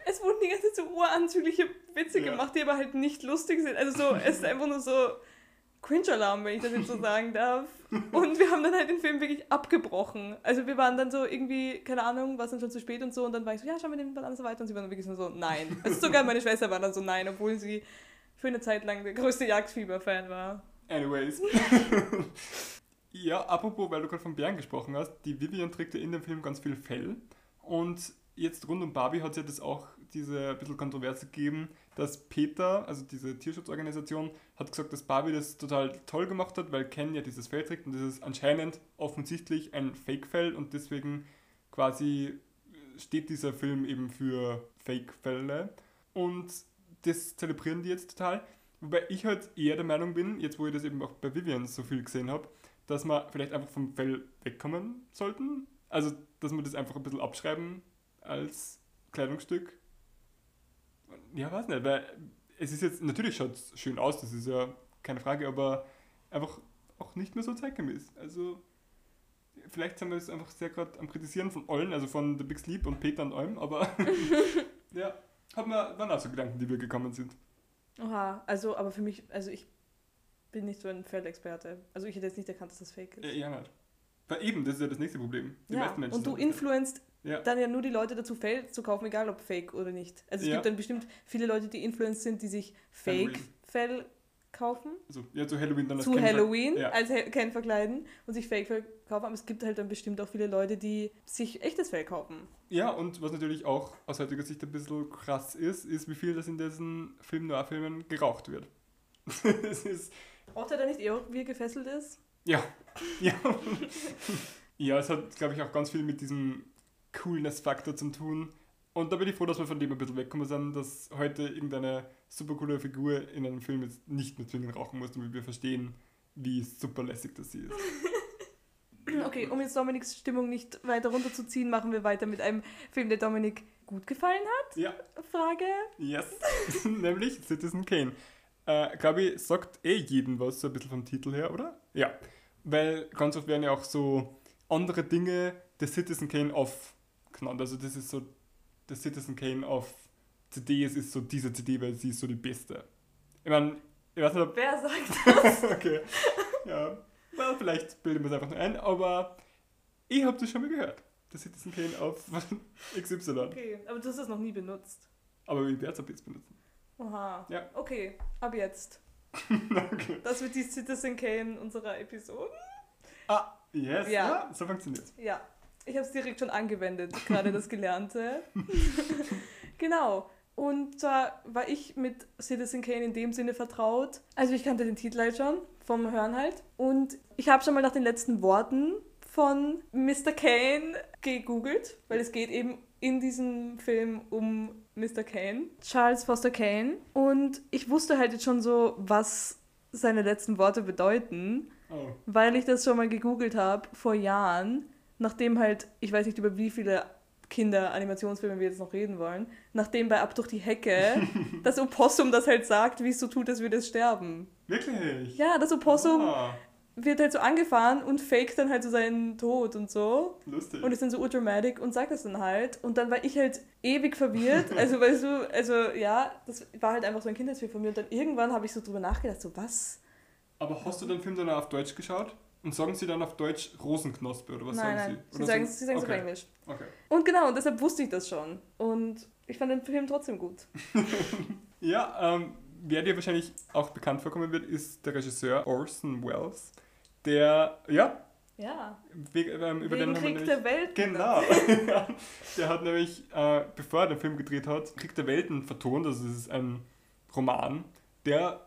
Es wurden die ganze Zeit so uranzügliche Witze ja. gemacht, die aber halt nicht lustig sind. Also so, es ist einfach nur so Cringe-Alarm, wenn ich das jetzt so sagen darf. Und wir haben dann halt den Film wirklich abgebrochen. Also wir waren dann so irgendwie, keine Ahnung, war es dann schon zu spät und so. Und dann war ich so, ja, schauen wir den mal an und so weiter. Und sie waren dann wirklich so, nein. Also sogar meine Schwester war dann so, nein, obwohl sie für eine Zeit lang der größte Jagdfieber-Fan war. Anyways. ja, apropos, weil du gerade von Bären gesprochen hast, die Vivian trägt ja in dem Film ganz viel Fell. Und jetzt rund um Barbie hat ja das auch diese ein bisschen Kontroverse gegeben, dass Peter, also diese Tierschutzorganisation, hat gesagt, dass Barbie das total toll gemacht hat, weil Ken ja dieses Fell trägt und das ist anscheinend offensichtlich ein Fake-Fell und deswegen quasi steht dieser Film eben für Fake-Fälle und das zelebrieren die jetzt total. Wobei ich halt eher der Meinung bin, jetzt wo ich das eben auch bei Vivian so viel gesehen habe, dass wir vielleicht einfach vom Fell wegkommen sollten. Also, dass wir das einfach ein bisschen abschreiben als Kleidungsstück. Ja, weiß nicht, weil es ist jetzt, natürlich schaut es schön aus, das ist ja keine Frage, aber einfach auch nicht mehr so zeitgemäß. Also, vielleicht sind wir es einfach sehr gerade am Kritisieren von allen, also von The Big Sleep und Peter und allem, aber ja, haben wir, waren auch so Gedanken, die wir gekommen sind. Oha, also, aber für mich, also ich bin nicht so ein Feldexperte. Also ich hätte jetzt nicht erkannt, dass das fake ist. Ja, ja nicht. Weil eben, das ist ja das nächste Problem. Die ja, und du influenzt ja. dann ja nur die Leute dazu, Fell zu kaufen, egal ob fake oder nicht. Also es ja. gibt dann bestimmt viele Leute, die influenced sind, die sich Fake-Fell kaufen. Also, ja, zu Halloween dann als Zu Ken Halloween ja. als Ken verkleiden und sich Fake-Fell kaufen. Aber es gibt halt dann bestimmt auch viele Leute, die sich echtes Fell kaufen. Ja, und was natürlich auch aus heutiger Sicht ein bisschen krass ist, ist, wie viel das in diesen Film-Noir-Filmen geraucht wird. das ist Braucht er da nicht eher, wie er gefesselt ist? Ja. Ja. ja, es hat, glaube ich, auch ganz viel mit diesem Coolness-Faktor zu tun. Und da bin ich froh, dass wir von dem ein bisschen wegkommen sind, dass heute irgendeine super coole Figur in einem Film jetzt nicht mehr zwingend rauchen muss, damit wir verstehen, wie super lässig das sie ist. Okay, um jetzt Dominiks Stimmung nicht weiter runterzuziehen, machen wir weiter mit einem Film, der Dominik gut gefallen hat. Ja. Frage. Yes. Nämlich Citizen Kane. Äh, Glaube ich, sagt eh jedem was, so ein bisschen vom Titel her, oder? Ja. Weil ganz oft werden ja auch so andere Dinge der Citizen Kane auf genannt. Also das ist so der Citizen Kane auf CD, es ist so diese CD, weil sie ist so die beste. Ich meine, ich weiß nicht, ob... Wer sagt das? okay. Ja. Well, vielleicht bilden wir es einfach nur ein, aber ich habe das schon mal gehört. Der Citizen Kane auf XY. Okay, aber du hast das noch nie benutzt. Aber ich werde es ab jetzt benutzen. Oha. Ja. Okay, ab jetzt. okay. Das wird die Citizen Kane unserer Episoden. Ah, yes. Ja, ja so funktioniert Ja. Ich habe es direkt schon angewendet, gerade das Gelernte. genau. Und zwar war ich mit Citizen Kane in dem Sinne vertraut. Also ich kannte den Titel halt schon, vom Hören halt. Und ich habe schon mal nach den letzten Worten von Mr. Kane gegoogelt, weil es geht eben in diesem Film um Mr. Kane, Charles Foster Kane. Und ich wusste halt jetzt schon so, was seine letzten Worte bedeuten, Oh. weil ich das schon mal gegoogelt habe vor Jahren, nachdem halt, ich weiß nicht über wie viele Kinder-Animationsfilme wir jetzt noch reden wollen, nachdem bei Ab durch die Hecke das Opossum das halt sagt, wie es so tut, als würde es sterben. Wirklich? Ja, das Opossum Ah, wird halt so angefahren und faked dann halt so seinen Tod und so. lustig. Und ist dann so urdramatic und sagt das dann halt. Und dann war ich halt ewig verwirrt. Also, weißt du, also ja, das war halt einfach so ein Kindheitsfilm von mir. Und dann irgendwann habe ich so drüber nachgedacht, so was? Aber hast du den Film dann auch auf Deutsch geschaut? Und sagen sie dann auf Deutsch Rosenknospe oder was nein, sagen nein, sie? sie Oder sagen, sie sagen es okay. auf Englisch. Okay. Und genau, und deshalb wusste ich das schon. Und ich fand den Film trotzdem gut. Ja, ähm, wer dir wahrscheinlich auch bekannt vorkommen wird, ist der Regisseur Orson Welles, der, ja, Ja. we- ähm, über Wegen den Krieg nämlich... der Welt. Genau. der hat nämlich, äh, bevor er den Film gedreht hat, Krieg der Welten vertont. Also es ist ein Roman, der,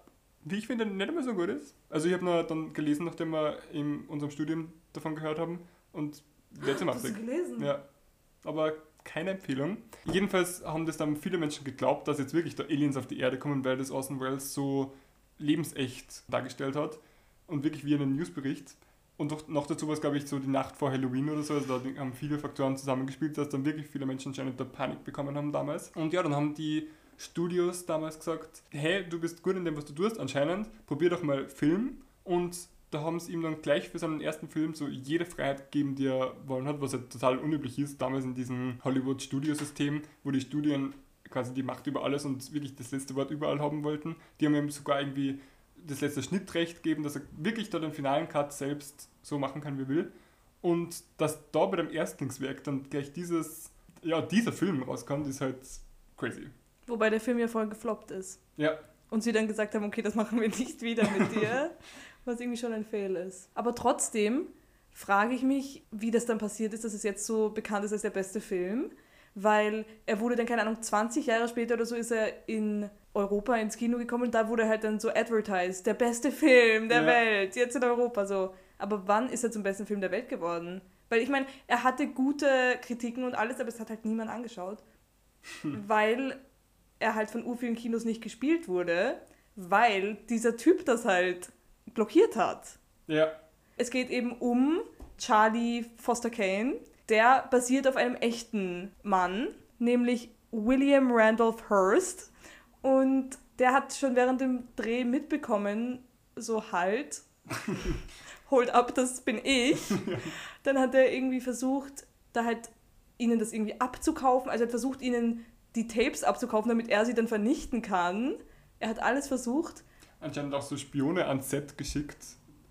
wie ich finde, nicht einmal so gut ist. Also ich habe nur dann gelesen, nachdem wir in unserem Studium davon gehört haben und letzte Hast du gelesen? Ja, aber keine Empfehlung. Jedenfalls haben das dann viele Menschen geglaubt, dass jetzt wirklich da Aliens auf die Erde kommen, weil das Orson Welles so lebensecht dargestellt hat und wirklich wie einen Newsbericht. Und doch, noch dazu war es, glaube ich, so die Nacht vor Halloween oder so. Also da haben viele Faktoren zusammengespielt, dass dann wirklich viele Menschen anscheinend da Panik bekommen haben damals. Und ja, dann haben die Studios damals gesagt, hey, du bist gut in dem, was du tust anscheinend, probier doch mal Film. Und da haben sie ihm dann gleich für seinen ersten Film so jede Freiheit gegeben, die er wollen hat, was ja total unüblich ist, damals in diesem Hollywood-Studiosystem, wo die Studien quasi die Macht über alles und wirklich das letzte Wort überall haben wollten. Die haben ihm sogar irgendwie das letzte Schnittrecht gegeben, dass er wirklich da den finalen Cut selbst so machen kann, wie er will. Und dass da bei dem Erstlingswerk dann gleich dieses, ja, dieser Film rauskommt, ist halt crazy. Wobei der Film ja voll gefloppt ist. Ja, Und sie dann gesagt haben, okay, das machen wir nicht wieder mit dir. was irgendwie schon ein Fail ist. Aber trotzdem frage ich mich, wie das dann passiert ist, dass es jetzt so bekannt ist als der beste Film. Weil er wurde dann, keine Ahnung, 20 Jahre später oder so ist er in Europa ins Kino gekommen und da wurde er halt dann so advertised, der beste Film der Ja. Welt, jetzt in Europa so. Aber wann ist er zum besten Film der Welt geworden? Weil ich meine, er hatte gute Kritiken und alles, aber es hat halt niemand angeschaut. Weil er halt von u vielen Kinos nicht gespielt wurde, weil dieser Typ das halt blockiert hat. ja, Es geht eben um Charlie Foster Kane. Der basiert auf einem echten Mann, nämlich William Randolph Hearst. Und der hat schon während dem Dreh mitbekommen, so halt, hold up, das bin ich. Dann hat er irgendwie versucht, da halt ihnen das irgendwie abzukaufen. Also er hat versucht, ihnen die Tapes abzukaufen, damit er sie dann vernichten kann. Er hat alles versucht. anscheinend auch so Spione ans Set geschickt.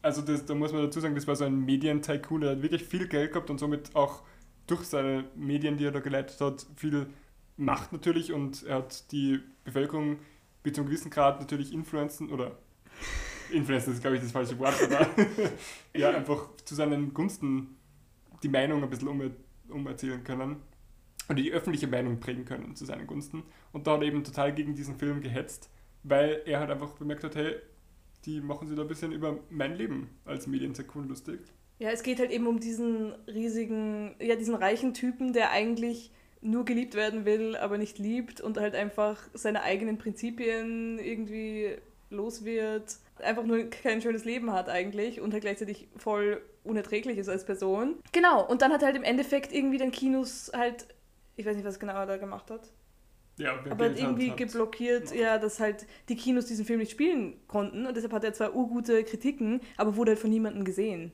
Also das, da muss man dazu sagen, das war so ein Medientycoon, der hat wirklich viel Geld gehabt und somit auch durch seine Medien, die er da geleitet hat, viel Macht natürlich und er hat die Bevölkerung bis zu einem gewissen Grad natürlich influenzen oder influenzen ist glaube ich das falsche Wort, aber ja, einfach zu seinen Gunsten die Meinung ein bisschen um, umerzählen können oder die öffentliche Meinung prägen können zu seinen Gunsten. Und da hat er eben total gegen diesen Film gehetzt, weil er halt einfach bemerkt hat, hey, die machen sich da ein bisschen über mein Leben als Medientycoon lustig. Ja, es geht halt eben um diesen riesigen, ja, diesen reichen Typen, der eigentlich nur geliebt werden will, aber nicht liebt und halt einfach seine eigenen Prinzipien irgendwie los wird. Einfach nur kein schönes Leben hat eigentlich und halt gleichzeitig voll unerträglich ist als Person. Genau, und dann hat er halt im Endeffekt irgendwie den Kinos halt, ich weiß nicht, was genau er da gemacht hat, Ja, aber Geld irgendwie hat, hat. geblockiert, gemacht. ja, dass halt die Kinos diesen Film nicht spielen konnten und deshalb hat er zwar urgute Kritiken, aber wurde halt von niemandem gesehen,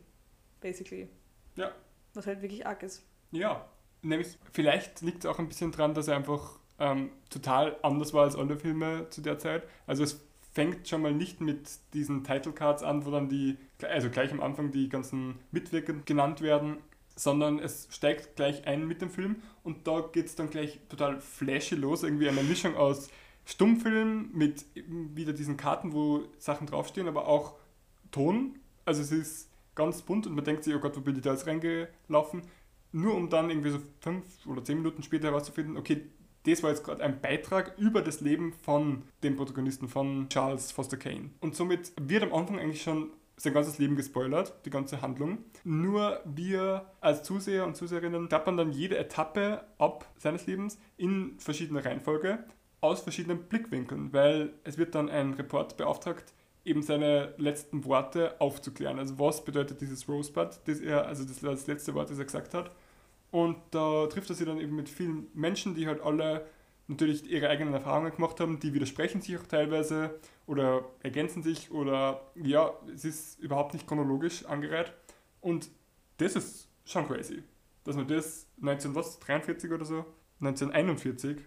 basically. Ja. Was halt wirklich arg ist. Ja, nämlich vielleicht liegt es auch ein bisschen dran, dass er einfach ähm, total anders war als alle Filme zu der Zeit. Also es fängt schon mal nicht mit diesen Title Cards an, wo dann die, also gleich am Anfang die ganzen Mitwirker genannt werden, sondern es steigt gleich ein mit dem Film und da geht es dann gleich total flashy los, irgendwie eine Mischung aus Stummfilm mit wieder diesen Karten, wo Sachen draufstehen, aber auch Ton. Also es ist ganz bunt und man denkt sich, oh Gott, wo bin ich da jetzt reingelaufen? Nur um dann irgendwie so fünf oder zehn Minuten später herauszufinden, okay, das war jetzt gerade ein Beitrag über das Leben von dem Protagonisten, von Charles Foster Kane. Und somit wird am Anfang eigentlich schon sein ganzes Leben gespoilert, die ganze Handlung. Nur wir als Zuseher und Zuseherinnen klappern dann jede Etappe ab seines Lebens in verschiedener Reihenfolge aus verschiedenen Blickwinkeln, weil es wird dann ein Report beauftragt, eben seine letzten Worte aufzuklären. Also was bedeutet dieses Rosebud, das er, also das, das letzte Wort, das er gesagt hat. Und da trifft er sich dann eben mit vielen Menschen, die halt alle natürlich ihre eigenen Erfahrungen gemacht haben, die widersprechen sich auch teilweise oder ergänzen sich oder ja, es ist überhaupt nicht chronologisch angereiht. Und das ist schon crazy, dass man das 1943 oder so, 1941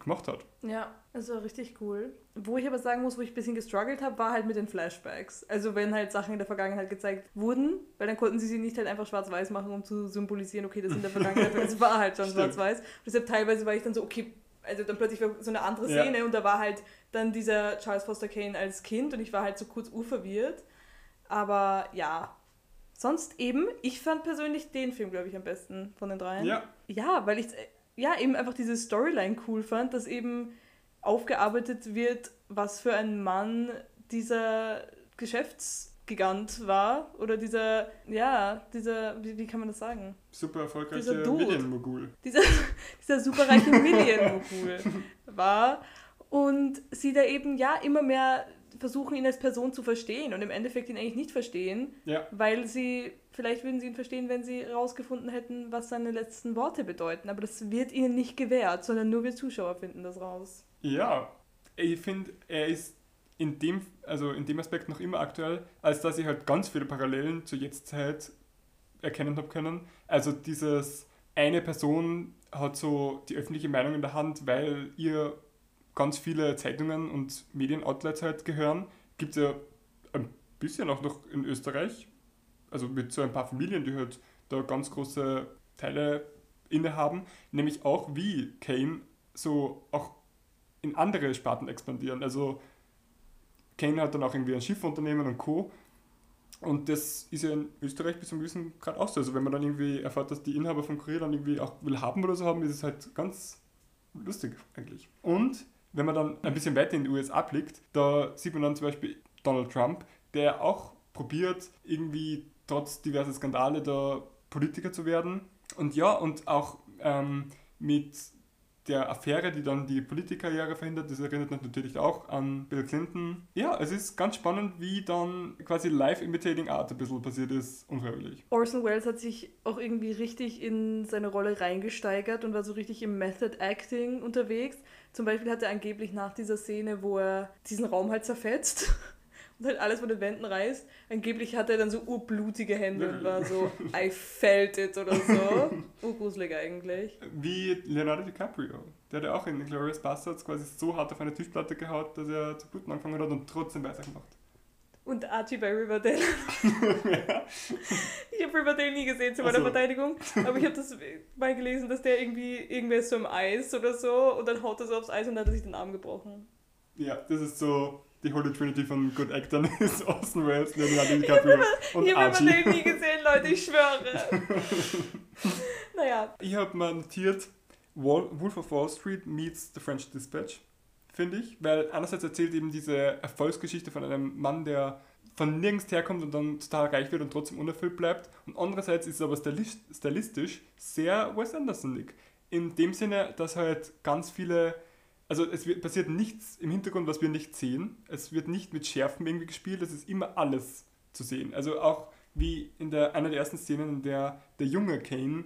gemacht hat. Ja, also richtig cool. Wo ich aber sagen muss, wo ich ein bisschen gestruggelt habe, war halt mit den Flashbacks. Also wenn halt Sachen in der Vergangenheit gezeigt wurden, weil dann konnten sie sie nicht halt einfach schwarz-weiß machen, um zu symbolisieren, okay, das in der Vergangenheit, es war halt schon schwarz-weiß. Deshalb teilweise war ich dann so, okay, also dann plötzlich war so eine andere Szene ja. und da war halt dann dieser Charles Foster Kane als Kind und ich war halt so kurz urverwirrt. Aber ja, sonst eben, ich fand persönlich den Film, glaube ich, am besten von den dreien. Ja. Ja, weil ich ja eben einfach diese Storyline cool fand, dass eben aufgearbeitet wird, was für ein Mann dieser Geschäftsgigant war oder dieser, ja, dieser, wie, wie kann man das sagen? Super erfolgreicher Medienmogul. Dieser, dieser superreiche Medienmogul war und sie da eben ja immer mehr versuchen, ihn als Person zu verstehen und im Endeffekt ihn eigentlich nicht verstehen, ja. weil sie, vielleicht würden sie ihn verstehen, wenn sie herausgefunden hätten, was seine letzten Worte bedeuten. Aber das wird ihnen nicht gewährt, sondern nur wir Zuschauer finden das raus. Ja, ich finde, er ist in dem, also in dem Aspekt noch immer aktuell, als dass ich halt ganz viele Parallelen zur Jetztzeit erkennen habe können. Also dieses eine Person hat so die öffentliche Meinung in der Hand, weil ihr ganz viele Zeitungen und Medienoutlets halt gehören. Gibt es ja ein bisschen auch noch in Österreich, also mit so ein paar Familien, die halt da ganz große Teile innehaben, nämlich auch wie Kane so auch in andere Sparten expandieren. Also Kane hat dann auch irgendwie ein Schiffunternehmen und Co. Und das ist ja in Österreich bis zum gewissen Grad auch so. Also wenn man dann irgendwie erfährt, dass die Inhaber von Kurier dann irgendwie auch will haben oder so haben, ist es halt ganz lustig eigentlich. Und wenn man dann ein bisschen weiter in die USA blickt, da sieht man dann zum Beispiel Donald Trump, der auch probiert, irgendwie trotz diverser Skandale da Politiker zu werden. Und ja, und auch ähm, mit der Affäre, die dann die Politikkarriere verhindert, das erinnert natürlich auch an Bill Clinton. Ja, es ist ganz spannend, wie dann quasi live-imitating Art ein bisschen passiert ist, unfreiwillig. Orson Welles hat sich auch irgendwie richtig in seine Rolle reingesteigert und war so richtig im Method Acting unterwegs. Zum Beispiel hat er angeblich nach dieser Szene, wo er diesen Raum halt zerfetzt und halt alles von den Wänden reißt. Angeblich hat er dann so urblutige Hände und war so, I felt it oder so. Urgruselig eigentlich. Wie Leonardo DiCaprio. Der hat ja auch in Glorious Bastards quasi so hart auf eine Tischplatte gehaut, dass er zu bluten angefangen hat und trotzdem weitergemacht. Und Archie bei Riverdale. ja. Ich habe Riverdale nie gesehen zu meiner also. Verteidigung, aber ich habe das mal gelesen, dass der irgendwie irgendwer ist so im Eis oder so und dann haut er so aufs Eis und dann hat er sich den Arm gebrochen. Ja, das ist so die Holy Trinity von Good Actors ist Austin Wells, Leonardo DiCaprio und ich Archie. Ich habe nie gesehen, Leute, ich schwöre. naja. Ich habe mal notiert, Wolf of Wall Street meets The French Dispatch, finde ich, weil einerseits erzählt eben diese Erfolgsgeschichte von einem Mann, der von nirgends herkommt und dann total reich wird und trotzdem unerfüllt bleibt. Und andererseits ist es aber stilistisch sehr Wes Andersonig. In dem Sinne, dass halt ganz viele also es wird, passiert nichts im Hintergrund, was wir nicht sehen. Es wird nicht mit Schärfen irgendwie gespielt, es ist immer alles zu sehen. Also auch wie in der, einer der ersten Szenen, in der der junge Kane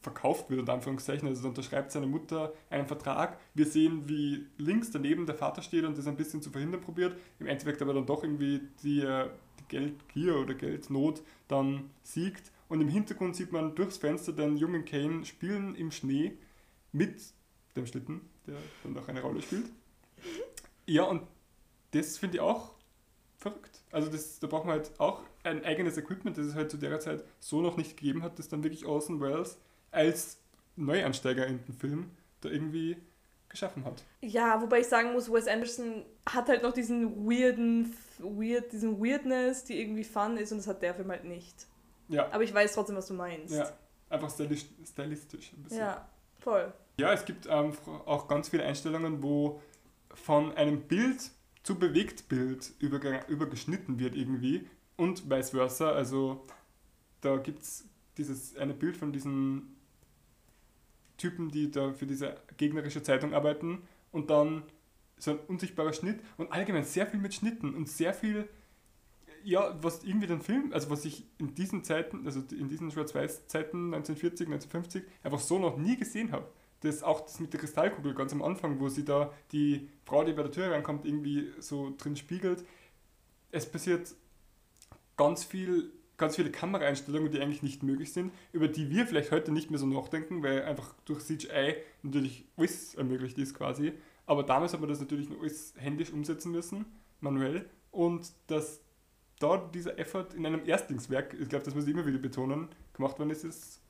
verkauft wird, in Anführungszeichen, also unterschreibt seine Mutter einen Vertrag. Wir sehen, wie links daneben der Vater steht und das ein bisschen zu verhindern probiert, im Endeffekt aber dann doch irgendwie die, äh, die Geldgier oder Geldnot dann siegt. Und im Hintergrund sieht man durchs Fenster den jungen Kane spielen im Schnee mit dem Schlitten der dann auch eine Rolle spielt. Ja, und das finde ich auch verrückt. Also das, da braucht man halt auch ein eigenes Equipment, das es halt zu der Zeit so noch nicht gegeben hat, das dann wirklich Orson Welles als Neuansteiger in den Film da irgendwie geschaffen hat. Ja, wobei ich sagen muss, Wes Anderson hat halt noch diesen weirden, weird, diesen Weirdness, die irgendwie fun ist und das hat der Film halt nicht. Ja. Aber ich weiß trotzdem, was du meinst. Ja, einfach stylistisch ein bisschen. Ja, voll. Ja, es gibt ähm, auch ganz viele Einstellungen, wo von einem Bild zu Bewegtbild übergeschnitten wird irgendwie, und vice versa. Also da gibt es dieses eine Bild von diesen Typen, die da für diese gegnerische Zeitung arbeiten und dann so ein unsichtbarer Schnitt und allgemein sehr viel mit Schnitten und sehr viel, ja, was irgendwie den Film, also was ich in diesen Zeiten, also in diesen Schwarz-Weiß-Zeiten 1940, 1950 einfach so noch nie gesehen habe. Das auch das mit der Kristallkugel ganz am Anfang, wo sie da die Frau, die bei der Tür reinkommt, irgendwie so drin spiegelt. Es passiert ganz viel ganz viele Kameraeinstellungen, die eigentlich nicht möglich sind, über die wir vielleicht heute nicht mehr so nachdenken, weil einfach durch CGI natürlich alles ermöglicht ist quasi. Aber damals hat man das natürlich nur alles händisch umsetzen müssen, manuell. Und dass da dieser Effort in einem Erstlingswerk, ich glaube, das muss ich immer wieder betonen, gemacht worden ist, ist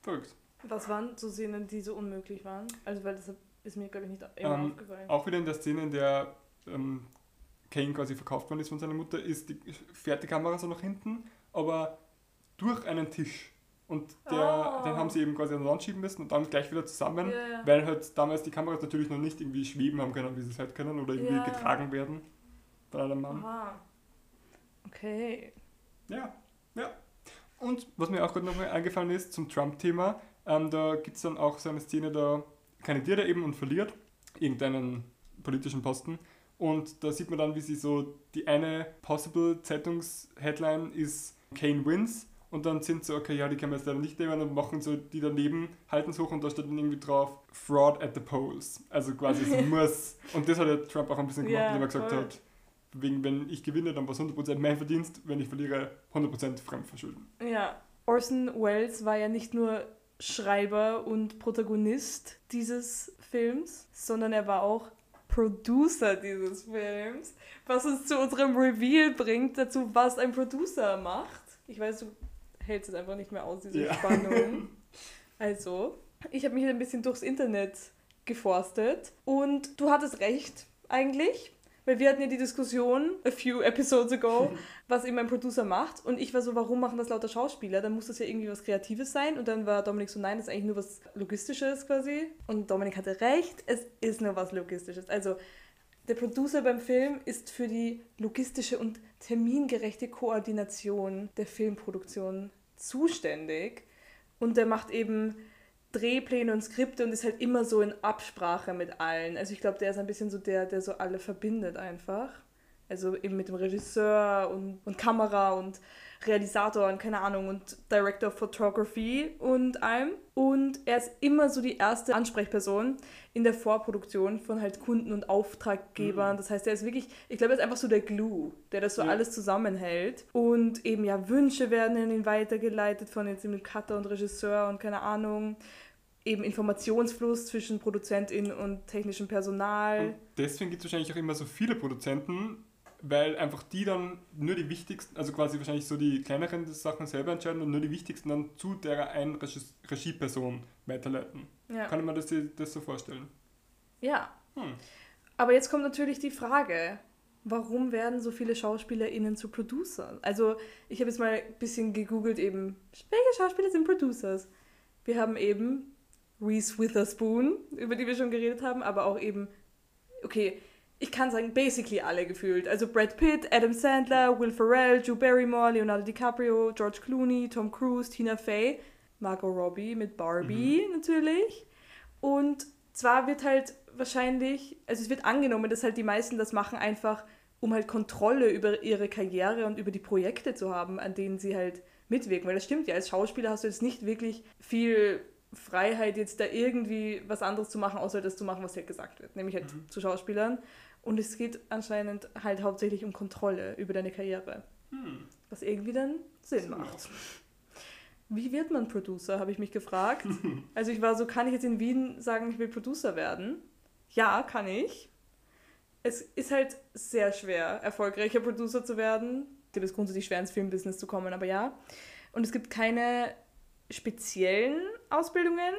verrückt. Was waren so Szenen, die so unmöglich waren? Also, weil das ist mir, glaube ich, nicht immer ähm, aufgefallen. Auch wieder in der Szene, in der ähm, Kane quasi verkauft worden ist von seiner Mutter, ist die, fährt die Kamera so nach hinten aber durch einen Tisch. Und der, oh. den haben sie eben quasi an die Wand schieben müssen und dann gleich wieder zusammen, yeah. weil halt damals die Kameras natürlich noch nicht irgendwie schweben haben können, wie sie es halt können, oder irgendwie yeah. getragen werden von einem Mann. Aha. Okay. Ja, ja. Und was mir auch gerade noch mal eingefallen ist zum Trump-Thema, ähm, da gibt es dann auch so eine Szene, da kandidiert er eben und verliert irgendeinen politischen Posten. Und da sieht man dann, wie sie so die eine possible Zeitungs-Headline ist Kane wins und dann sind so, okay, ja, die können wir jetzt leider nicht nehmen und machen so die daneben, halten es hoch und da steht dann irgendwie drauf, Fraud at the polls. Also quasi es muss. Und das hat ja Trump auch ein bisschen gemacht, ja, indem er gesagt voll. hat, wegen, wenn ich gewinne, dann war es 100% mein Verdienst, wenn ich verliere, 100% Fremdverschulden. Ja, Orson Welles war ja nicht nur Schreiber und Protagonist dieses Films, sondern er war auch Producer dieses Films, was uns zu unserem Reveal bringt, dazu, was ein Producer macht. Ich weiß, du hältst es einfach nicht mehr aus, diese ja. Spannung. Also, ich habe mich ein bisschen durchs Internet geforstet und du hattest recht, eigentlich. Weil wir hatten ja die Diskussion, a few episodes ago, was eben ein Producer macht. Und ich war so, warum machen das lauter Schauspieler? Dann muss das ja irgendwie was Kreatives sein. Und dann war Dominik so, nein, das ist eigentlich nur was Logistisches quasi. Und Dominik hatte recht, es ist nur was Logistisches. Also der Producer beim Film ist für die logistische und termingerechte Koordination der Filmproduktion zuständig. Und der macht eben Drehpläne und Skripte und ist halt immer so in Absprache mit allen. Also ich glaube, der ist ein bisschen so der, der so alle verbindet einfach. Also eben mit dem Regisseur und, und Kamera und Realisator und keine Ahnung und Director of Photography und allem. Und er ist immer so die erste Ansprechperson in der Vorproduktion von halt Kunden und Auftraggebern. Mhm. Das heißt, er ist wirklich, ich glaube, er ist einfach so der Glue, der das so ja. alles zusammenhält. Und eben ja, Wünsche werden in ihn weitergeleitet von jetzt dem Cutter und Regisseur und keine Ahnung eben Informationsfluss zwischen Produzentin und technischem Personal. Und deswegen gibt es wahrscheinlich auch immer so viele Produzenten, weil einfach die dann nur die wichtigsten, also quasi wahrscheinlich so die kleineren Sachen selber entscheiden und nur die wichtigsten dann zu der einen Regieperson weiterleiten. Ja. Kann man das, das so vorstellen? Ja. Hm. Aber jetzt kommt natürlich die Frage, warum werden so viele SchauspielerInnen zu Producern? Also ich habe jetzt mal ein bisschen gegoogelt eben, welche Schauspieler sind Producers? Wir haben eben Reese Witherspoon, über die wir schon geredet haben, aber auch eben, okay, ich kann sagen, basically alle gefühlt. Also Brad Pitt, Adam Sandler, Will Ferrell, Drew Barrymore, Leonardo DiCaprio, George Clooney, Tom Cruise, Tina Fey, Margot Robbie mit Barbie mhm. natürlich. Und zwar wird halt wahrscheinlich, also es wird angenommen, dass halt die meisten das machen einfach, um halt Kontrolle über ihre Karriere und über die Projekte zu haben, an denen sie halt mitwirken. Weil das stimmt ja, als Schauspieler hast du jetzt nicht wirklich viel Freiheit, jetzt da irgendwie was anderes zu machen, außer das zu machen, was halt gesagt wird, nämlich halt mhm. zu Schauspielern. Und es geht anscheinend halt hauptsächlich um Kontrolle über deine Karriere. Mhm. Was irgendwie dann Sinn macht. Wie wird man Producer, habe ich mich gefragt. also ich war so, kann ich jetzt in Wien sagen, ich will Producer werden? Ja, kann ich. Es ist halt sehr schwer, erfolgreicher Producer zu werden. Es ist grundsätzlich schwer ins Filmbusiness zu kommen, aber ja. Und es gibt keine speziellen Ausbildungen,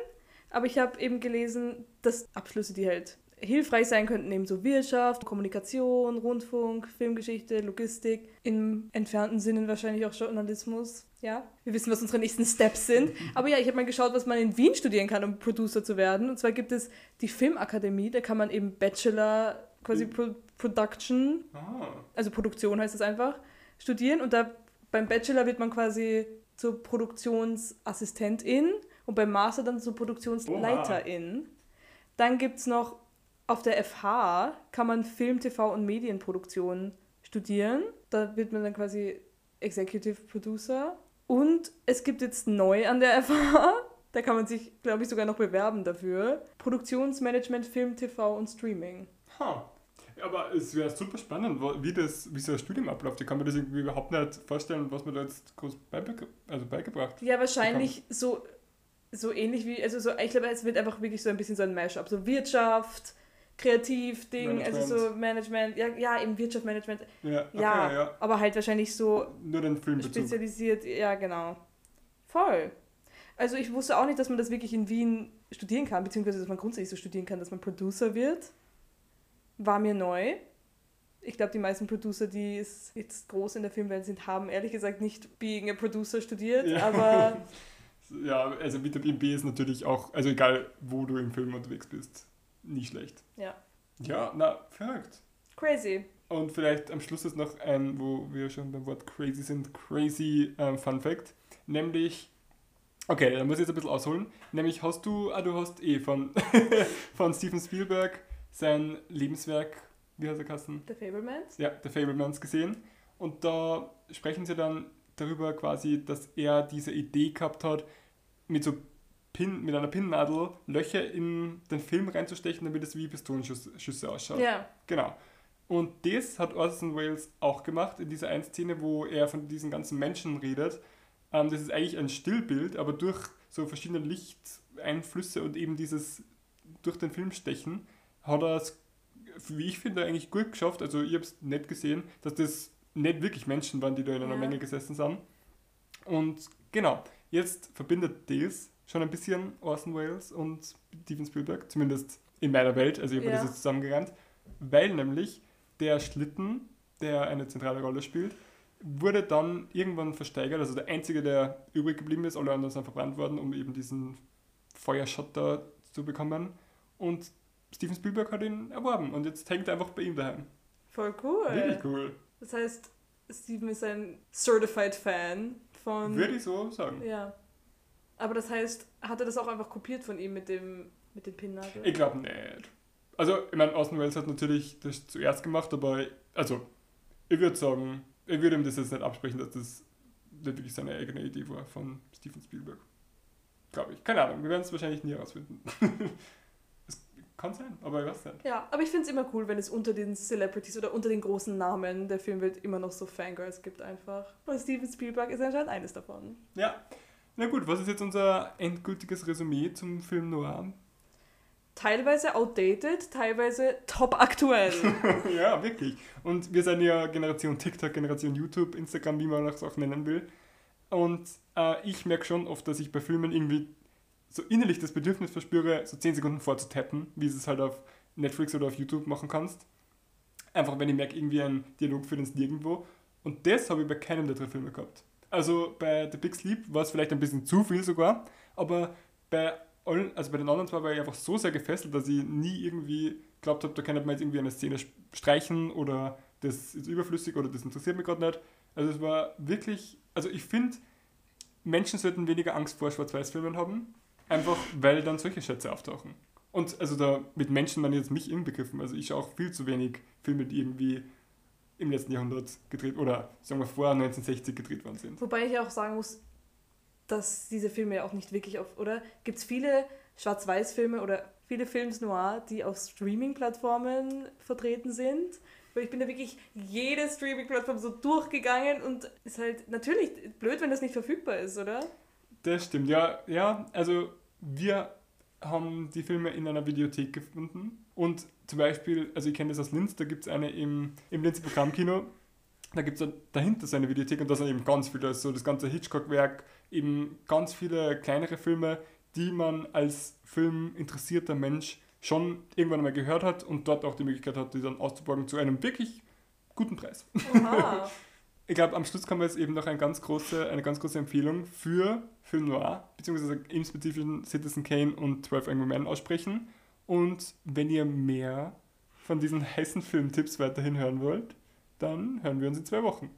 aber ich habe eben gelesen, dass Abschlüsse, die halt hilfreich sein könnten, eben so Wirtschaft, Kommunikation, Rundfunk, Filmgeschichte, Logistik, im entfernten Sinne wahrscheinlich auch Journalismus. Ja, wir wissen, was unsere nächsten Steps sind. Aber ja, ich habe mal geschaut, was man in Wien studieren kann, um Producer zu werden. Und zwar gibt es die Filmakademie, da kann man eben Bachelor, quasi Pro Production, ah. also Produktion heißt es einfach, studieren. Und da beim Bachelor wird man quasi zur Produktionsassistentin und beim Master dann zur Produktionsleiterin. Dann gibt es noch auf der FH kann man Film, TV und Medienproduktion studieren. Da wird man dann quasi Executive Producer. Und es gibt jetzt neu an der FH, da kann man sich, glaube ich, sogar noch bewerben dafür, Produktionsmanagement, Film, TV und Streaming. Ha. Aber es wäre super spannend, wie, das, wie so ein Studium abläuft. Ich kann mir das irgendwie überhaupt nicht vorstellen, was man da jetzt groß beibege also beigebracht Ja, wahrscheinlich so, so ähnlich wie, also so, ich glaube, es wird einfach wirklich so ein bisschen so ein Mashup. So Wirtschaft, Kreativ-Ding, also so Management, ja, ja, eben Wirtschaftsmanagement. Ja, okay, Ja, ja. aber halt wahrscheinlich so Nur den Filmbezug. spezialisiert, ja, genau. Voll. Also ich wusste auch nicht, dass man das wirklich in Wien studieren kann, beziehungsweise dass man grundsätzlich so studieren kann, dass man Producer wird. War mir neu. Ich glaube, die meisten Producer, die es jetzt groß in der Filmwelt sind, haben ehrlich gesagt nicht Being a Producer studiert, Ja. aber Ja, also Vitamin B ist natürlich auch, also egal wo du im Film unterwegs bist, nie schlecht. ja, Ja, na, verrückt. crazy. Und vielleicht am Schluss ist noch ein, wo wir schon beim Wort crazy sind, crazy ähm, Fun Fact. Nämlich, okay, da muss ich jetzt ein bisschen ausholen. Nämlich hast du, ah, du hast eh von, von Steven Spielberg sein Lebenswerk, wie heißt er Kassen? The Fablemans? Ja, The Fablemans gesehen. Und da sprechen sie dann darüber quasi, dass er diese Idee gehabt hat, mit so Pin, mit einer Pinnnadel Löcher in den Film reinzustechen, damit es wie Pistolenschüsse ausschaut. Ja, Genau. Und das hat Orson Welles auch gemacht in dieser einen Szene, wo er von diesen ganzen Menschen redet. Ähm, das ist eigentlich ein Stillbild, aber durch so verschiedene Lichteinflüsse und eben dieses durch den Film stechen, hat er es, wie ich finde, eigentlich gut geschafft. Also ich habe es nicht gesehen, dass das nicht wirklich Menschen waren, die da in einer Ja. Menge gesessen sind. Und genau, jetzt verbindet das schon ein bisschen Orson Welles und Steven Spielberg, zumindest in meiner Welt, also ich habe Ja. das jetzt zusammengerannt, weil nämlich der Schlitten, der eine zentrale Rolle spielt, wurde dann irgendwann versteigert, also der einzige, der übrig geblieben ist, alle anderen sind verbrannt worden, um eben diesen Feuerschotter zu bekommen. Und Steven Spielberg hat ihn erworben und jetzt hängt er einfach bei ihm daheim. voll cool. Wirklich cool. Das heißt, Steven ist ein Certified Fan von. Würde ich so sagen. Ja. Aber das heißt, hat er das auch einfach kopiert von ihm mit dem, mit dem Pinnnadel? Ich glaube nicht. Also, ich meine, Orson Welles hat natürlich das zuerst gemacht, aber also, ich würde sagen, ich würde ihm das jetzt nicht absprechen, dass das nicht wirklich seine eigene Idee war von Steven Spielberg. Glaube ich. Keine Ahnung, wir werden es wahrscheinlich nie herausfinden. kann sein, aber ich weiß nicht. Ja, aber ich finde es immer cool, wenn es unter den Celebrities oder unter den großen Namen der Filmwelt immer noch so Fangirls gibt einfach. Und Steven Spielberg ist anscheinend eines davon. Ja. Na gut, was ist jetzt unser endgültiges Resümee zum Film Noir? Teilweise outdated, teilweise top aktuell. ja, wirklich. Und wir sind ja Generation TikTok, Generation YouTube, Instagram, wie man das auch nennen will. Und äh, ich merke schon oft, dass ich bei Filmen irgendwie so innerlich das Bedürfnis verspüre, so 10 Sekunden vorzutappen, wie es halt auf Netflix oder auf YouTube machen kannst. Einfach, wenn ich merke, irgendwie ein Dialog führt ins Nirgendwo. Und das habe ich bei keinem der drei Filme gehabt. Also bei The Big Sleep war es vielleicht ein bisschen zu viel sogar, aber bei allen, also bei den anderen zwei war ich einfach so sehr gefesselt, dass ich nie irgendwie glaubt habe, da kann man jetzt irgendwie eine Szene streichen oder das ist überflüssig oder das interessiert mich gerade nicht. Also es war wirklich, also ich finde, Menschen sollten weniger Angst vor Schwarz-Weiß-Filmen haben, einfach weil dann solche Schätze auftauchen. Und also da mit Menschen ich jetzt mich inbegriffen. Also ich auch viel zu wenig Filme, die irgendwie im letzten Jahrhundert gedreht oder sagen wir vor 1960 gedreht worden sind. Wobei ich auch sagen muss, dass diese Filme ja auch nicht wirklich auf, oder? Gibt es viele Schwarz-Weiß-Filme oder viele Films noir, die auf Streaming-Plattformen vertreten sind? Weil ich bin da wirklich jede Streaming-Plattform so durchgegangen und ist halt natürlich blöd, wenn das nicht verfügbar ist, oder? Das stimmt, ja, ja, also wir haben die Filme in einer Videothek gefunden und zum Beispiel, also ich kenne das aus Linz, da gibt es eine im, im Linz Programmkino, da gibt es dahinter so eine Videothek und da sind eben ganz viele, so das ganze Hitchcock-Werk, eben ganz viele kleinere Filme, die man als filminteressierter Mensch schon irgendwann einmal gehört hat und dort auch die Möglichkeit hat, die dann auszuborgen zu einem wirklich guten Preis. Oha. Ich glaube, am Schluss kann man jetzt eben noch eine ganz große, eine ganz große Empfehlung für Film Noir, beziehungsweise im spezifischen Citizen Kane und 12 Angry Men aussprechen. Und wenn ihr mehr von diesen heißen Filmtipps weiterhin hören wollt, dann hören wir uns in zwei Wochen.